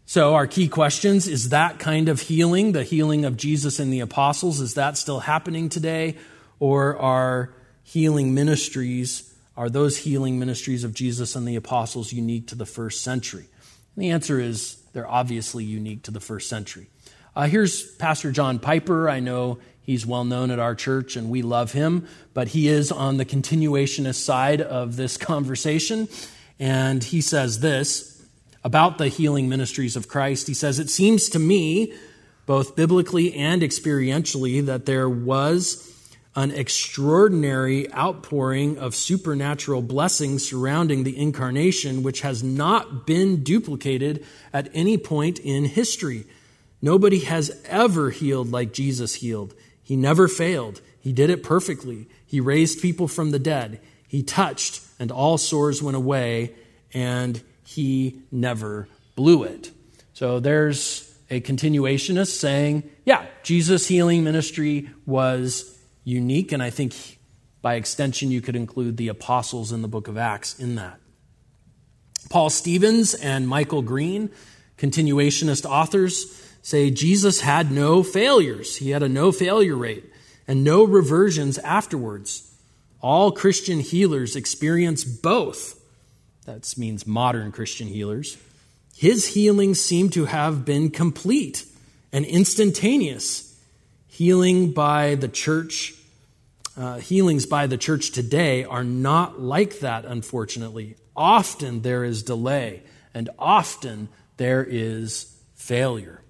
So, our key questions is that kind of healing, the healing of Jesus and the apostles, is that still happening today? or are healing ministries, are those healing ministries of Jesus and the apostles unique to the first century? And the answer is they're obviously unique to the first century. Uh, here's Pastor John Piper. I know he's well known at our church and we love him, but he is on the continuationist side of this conversation. And he says this about the healing ministries of Christ. He says, It seems to me, both biblically and experientially, that there was an extraordinary outpouring of supernatural blessings surrounding the incarnation, which has not been duplicated at any point in history. Nobody has ever healed like Jesus healed. He never failed. He did it perfectly. He raised people from the dead. He touched, and all sores went away, and he never blew it. So there's a continuationist saying, yeah, Jesus' healing ministry was unique, and I think by extension you could include the apostles in the book of Acts in that. Paul Stevens and Michael Green, continuationist authors, say Jesus had no failures. He had a no failure rate and no reversions afterwards. All Christian healers experience both. That means modern Christian healers. His healings seem to have been complete and instantaneous healing by the church, uh, healings by the church today are not like that, unfortunately. Often there is delay, and often there is failure.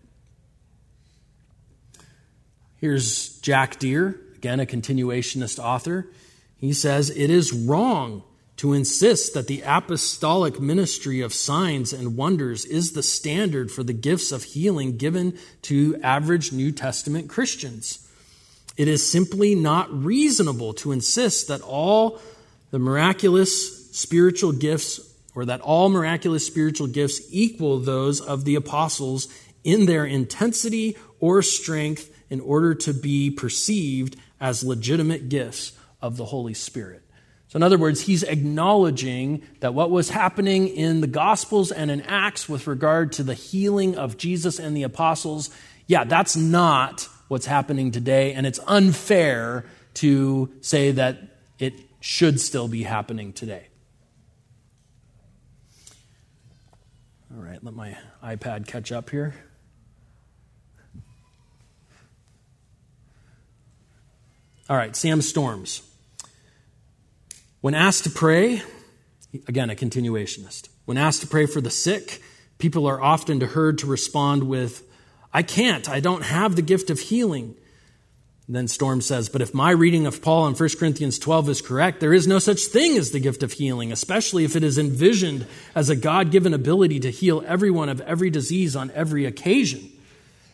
Here's Jack Deere, again, a continuationist author. He says, It is wrong to insist that the apostolic ministry of signs and wonders is the standard for the gifts of healing given to average New Testament Christians. It is simply not reasonable to insist that all the miraculous spiritual gifts or that all miraculous spiritual gifts equal those of the apostles in their intensity or strength in order to be perceived as legitimate gifts of the Holy Spirit. So, in other words, he's acknowledging that what was happening in the Gospels and in Acts with regard to the healing of Jesus and the apostles, yeah, that's not what's happening today, and it's unfair to say that it should still be happening today. All right, let my iPad catch up here. All right, Sam Storms. When asked to pray, again, a continuationist, when asked to pray for the sick, people are often heard to respond with, I can't, I don't have the gift of healing. And then Storm says, But if my reading of Paul in 1 Corinthians 12 is correct, there is no such thing as the gift of healing, especially if it is envisioned as a God given ability to heal everyone of every disease on every occasion.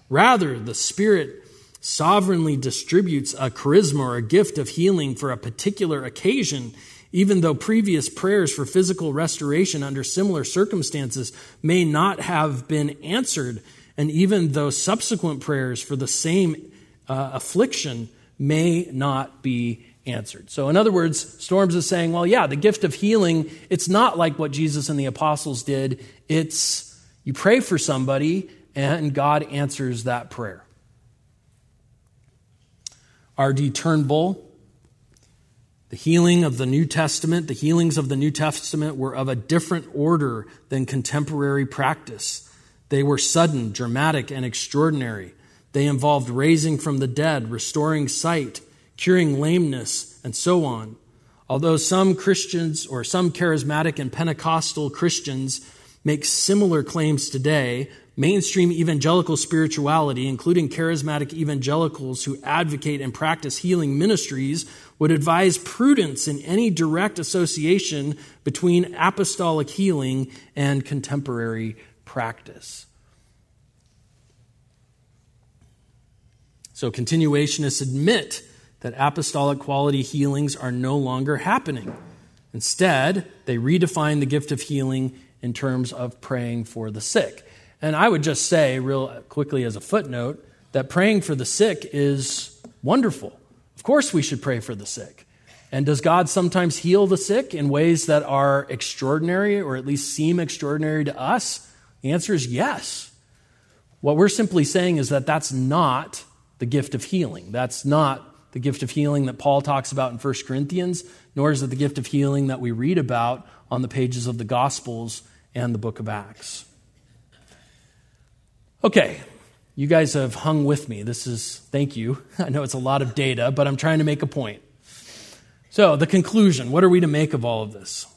Rather, the Spirit sovereignly distributes a charisma or a gift of healing for a particular occasion, even though previous prayers for physical restoration under similar circumstances may not have been answered, and even though subsequent prayers for the same uh, affliction may not be answered. So, in other words, Storms is saying, well, yeah, the gift of healing, it's not like what Jesus and the apostles did. It's you pray for somebody and God answers that prayer. R.D. Turnbull, the healing of the New Testament, the healings of the New Testament were of a different order than contemporary practice. They were sudden, dramatic, and extraordinary. They involved raising from the dead, restoring sight, curing lameness, and so on. Although some Christians or some charismatic and Pentecostal Christians make similar claims today, mainstream evangelical spirituality, including charismatic evangelicals who advocate and practice healing ministries, would advise prudence in any direct association between apostolic healing and contemporary practice. So, continuationists admit that apostolic quality healings are no longer happening. Instead, they redefine the gift of healing in terms of praying for the sick. And I would just say, real quickly as a footnote, that praying for the sick is wonderful. Of course, we should pray for the sick. And does God sometimes heal the sick in ways that are extraordinary or at least seem extraordinary to us? The answer is yes. What we're simply saying is that that's not the gift of healing. That's not the gift of healing that Paul talks about in 1 Corinthians, nor is it the gift of healing that we read about on the pages of the Gospels and the book of Acts. Okay, you guys have hung with me. This is, thank you. I know it's a lot of data, but I'm trying to make a point. So, the conclusion what are we to make of all of this?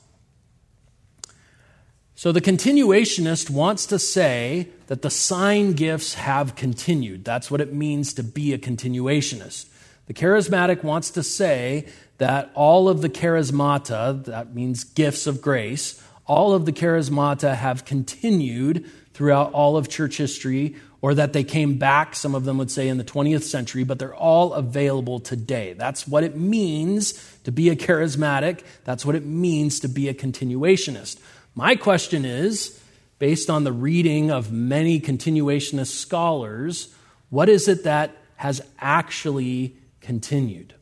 So, the continuationist wants to say that the sign gifts have continued. That's what it means to be a continuationist. The charismatic wants to say that all of the charismata, that means gifts of grace, all of the charismata have continued throughout all of church history, or that they came back, some of them would say in the 20th century, but they're all available today. That's what it means to be a charismatic. That's what it means to be a continuationist. My question is based on the reading of many continuationist scholars, what is it that has actually continued?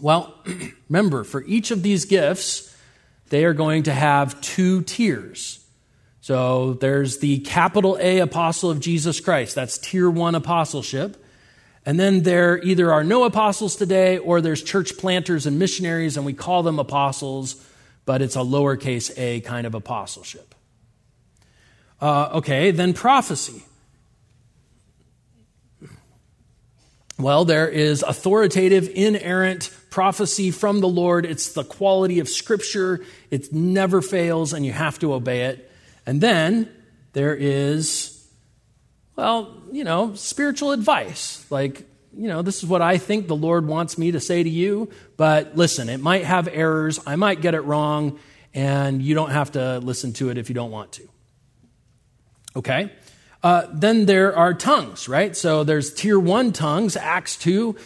Well, remember, for each of these gifts, they are going to have two tiers. So there's the capital A apostle of Jesus Christ. That's tier one apostleship. And then there either are no apostles today or there's church planters and missionaries, and we call them apostles, but it's a lowercase a kind of apostleship. Uh, okay, then prophecy. Well, there is authoritative, inerrant prophecy from the Lord. It's the quality of Scripture, it never fails, and you have to obey it. And then there is, well, you know, spiritual advice. Like, you know, this is what I think the Lord wants me to say to you, but listen, it might have errors. I might get it wrong, and you don't have to listen to it if you don't want to. Okay? Uh, then there are tongues, right? So there's tier one tongues, Acts 2,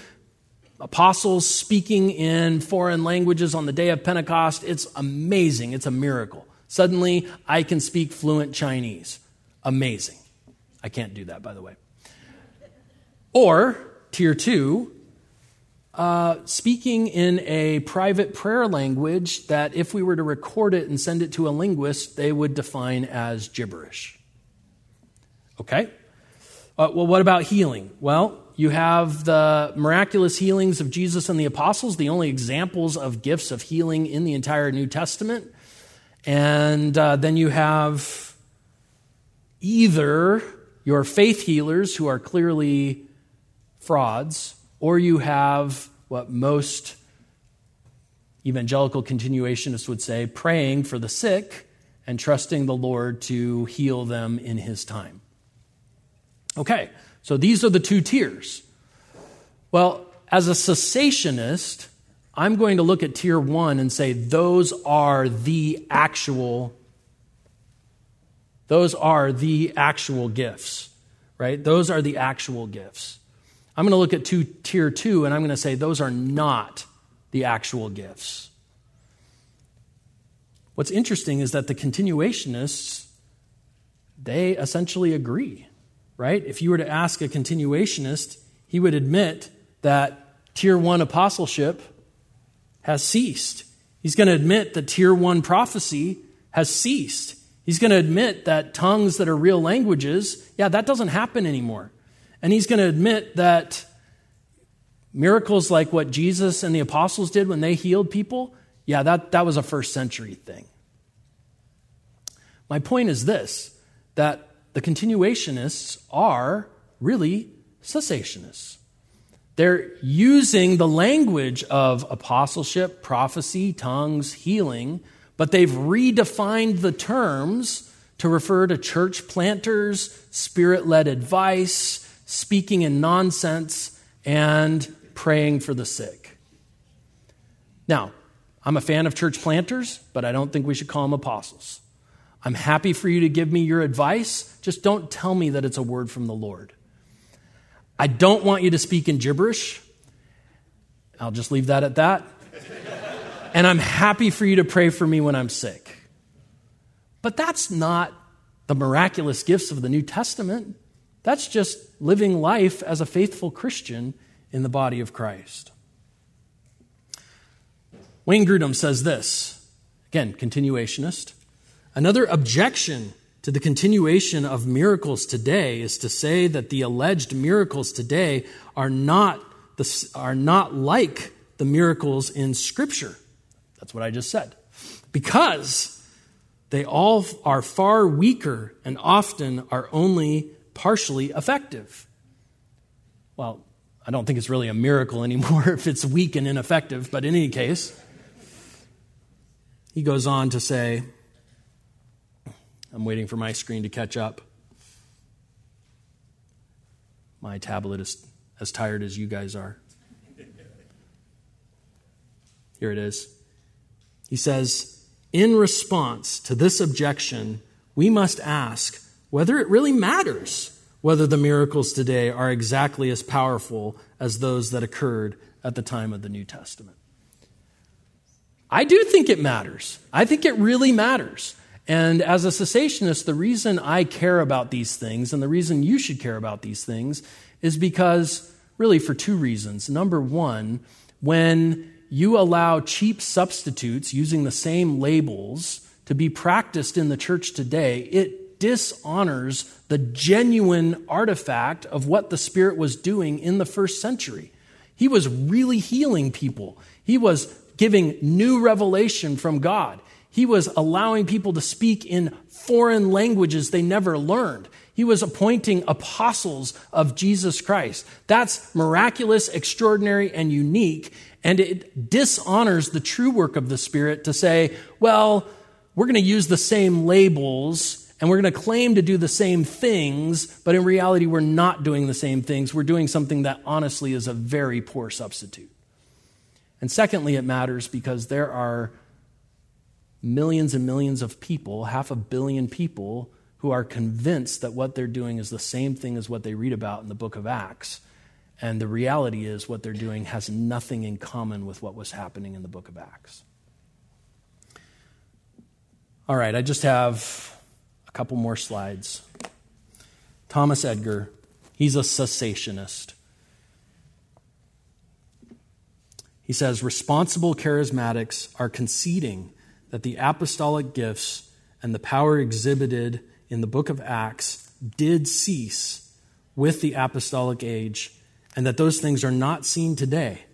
apostles speaking in foreign languages on the day of Pentecost. It's amazing. It's a miracle. Suddenly, I can speak fluent Chinese. Amazing. I can't do that, by the way. Or, tier two, uh, speaking in a private prayer language that if we were to record it and send it to a linguist, they would define as gibberish. Okay? Uh, well, what about healing? Well, you have the miraculous healings of Jesus and the apostles, the only examples of gifts of healing in the entire New Testament. And uh, then you have either your faith healers who are clearly frauds, or you have what most evangelical continuationists would say praying for the sick and trusting the Lord to heal them in his time. Okay, so these are the two tiers. Well, as a cessationist, I'm going to look at tier one and say those are the actual those are the actual gifts, right? Those are the actual gifts. I'm going to look at two, tier two and I'm going to say those are not the actual gifts. What's interesting is that the continuationists, they essentially agree, right? If you were to ask a continuationist, he would admit that tier one apostleship has ceased. He's going to admit that tier one prophecy has ceased. He's going to admit that tongues that are real languages, yeah, that doesn't happen anymore. And he's going to admit that miracles like what Jesus and the apostles did when they healed people, yeah, that, that was a first century thing. My point is this that the continuationists are really cessationists. They're using the language of apostleship, prophecy, tongues, healing, but they've redefined the terms to refer to church planters, spirit led advice, speaking in nonsense, and praying for the sick. Now, I'm a fan of church planters, but I don't think we should call them apostles. I'm happy for you to give me your advice. Just don't tell me that it's a word from the Lord. I don't want you to speak in gibberish. I'll just leave that at that. and I'm happy for you to pray for me when I'm sick. But that's not the miraculous gifts of the New Testament. That's just living life as a faithful Christian in the body of Christ. Wayne Grudem says this, again, continuationist. Another objection to the continuation of miracles today is to say that the alleged miracles today are not, the, are not like the miracles in Scripture. That's what I just said. Because they all are far weaker and often are only partially effective. Well, I don't think it's really a miracle anymore if it's weak and ineffective, but in any case, he goes on to say, I'm waiting for my screen to catch up. My tablet is as tired as you guys are. Here it is. He says, In response to this objection, we must ask whether it really matters whether the miracles today are exactly as powerful as those that occurred at the time of the New Testament. I do think it matters. I think it really matters. And as a cessationist, the reason I care about these things and the reason you should care about these things is because, really, for two reasons. Number one, when you allow cheap substitutes using the same labels to be practiced in the church today, it dishonors the genuine artifact of what the Spirit was doing in the first century. He was really healing people, he was giving new revelation from God. He was allowing people to speak in foreign languages they never learned. He was appointing apostles of Jesus Christ. That's miraculous, extraordinary, and unique. And it dishonors the true work of the Spirit to say, well, we're going to use the same labels and we're going to claim to do the same things, but in reality, we're not doing the same things. We're doing something that honestly is a very poor substitute. And secondly, it matters because there are millions and millions of people, half a billion people, who are convinced that what they're doing is the same thing as what they read about in the book of Acts. And the reality is, what they're doing has nothing in common with what was happening in the book of Acts. All right, I just have a couple more slides. Thomas Edgar, he's a cessationist. He says responsible charismatics are conceding that the apostolic gifts and the power exhibited in the book of Acts did cease with the apostolic age, and that those things are not seen today.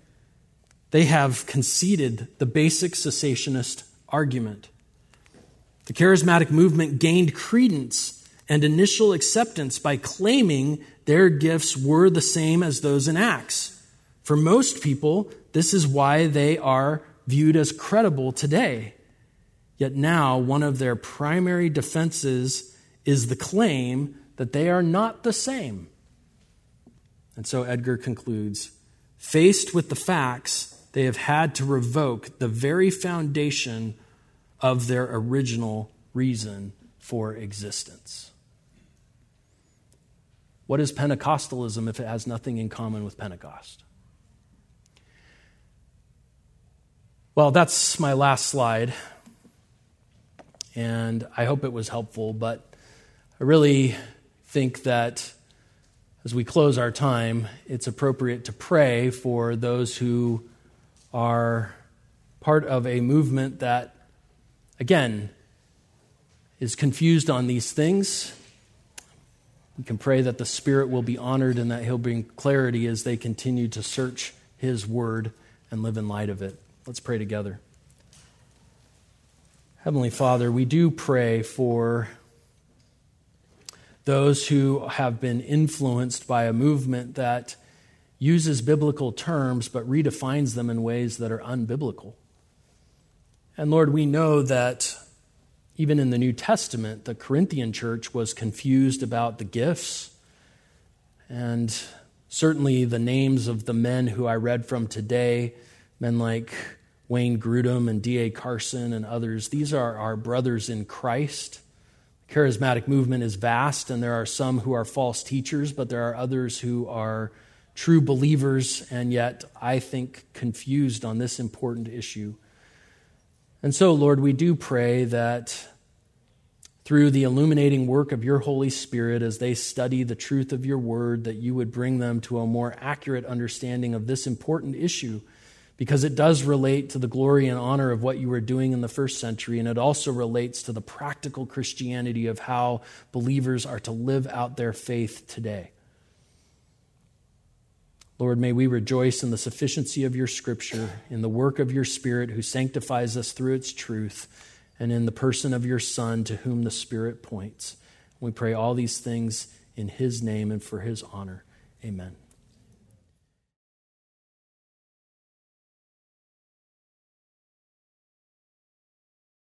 They have conceded the basic cessationist argument. The charismatic movement gained credence and initial acceptance by claiming their gifts were the same as those in Acts. For most people, this is why they are viewed as credible today. Yet now, one of their primary defenses is the claim that they are not the same. And so Edgar concludes faced with the facts, they have had to revoke the very foundation of their original reason for existence. What is Pentecostalism if it has nothing in common with Pentecost? Well, that's my last slide. And I hope it was helpful, but I really think that as we close our time, it's appropriate to pray for those who are part of a movement that, again, is confused on these things. We can pray that the Spirit will be honored and that He'll bring clarity as they continue to search His Word and live in light of it. Let's pray together. Heavenly Father, we do pray for those who have been influenced by a movement that uses biblical terms but redefines them in ways that are unbiblical. And Lord, we know that even in the New Testament, the Corinthian church was confused about the gifts. And certainly the names of the men who I read from today, men like Wayne Grudem and D.A. Carson and others, these are our brothers in Christ The charismatic movement is vast, and there are some who are false teachers, but there are others who are true believers and yet, I think, confused on this important issue. And so, Lord, we do pray that through the illuminating work of your Holy Spirit as they study the truth of your word, that you would bring them to a more accurate understanding of this important issue because it does relate to the glory and honor of what you were doing in the first century, and it also relates to the practical Christianity of how believers are to live out their faith today. Lord, may we rejoice in the sufficiency of your scripture, in the work of your Spirit who sanctifies us through its truth, and in the person of your Son to whom the Spirit points. We pray all these things in his name and for his honor. Amen.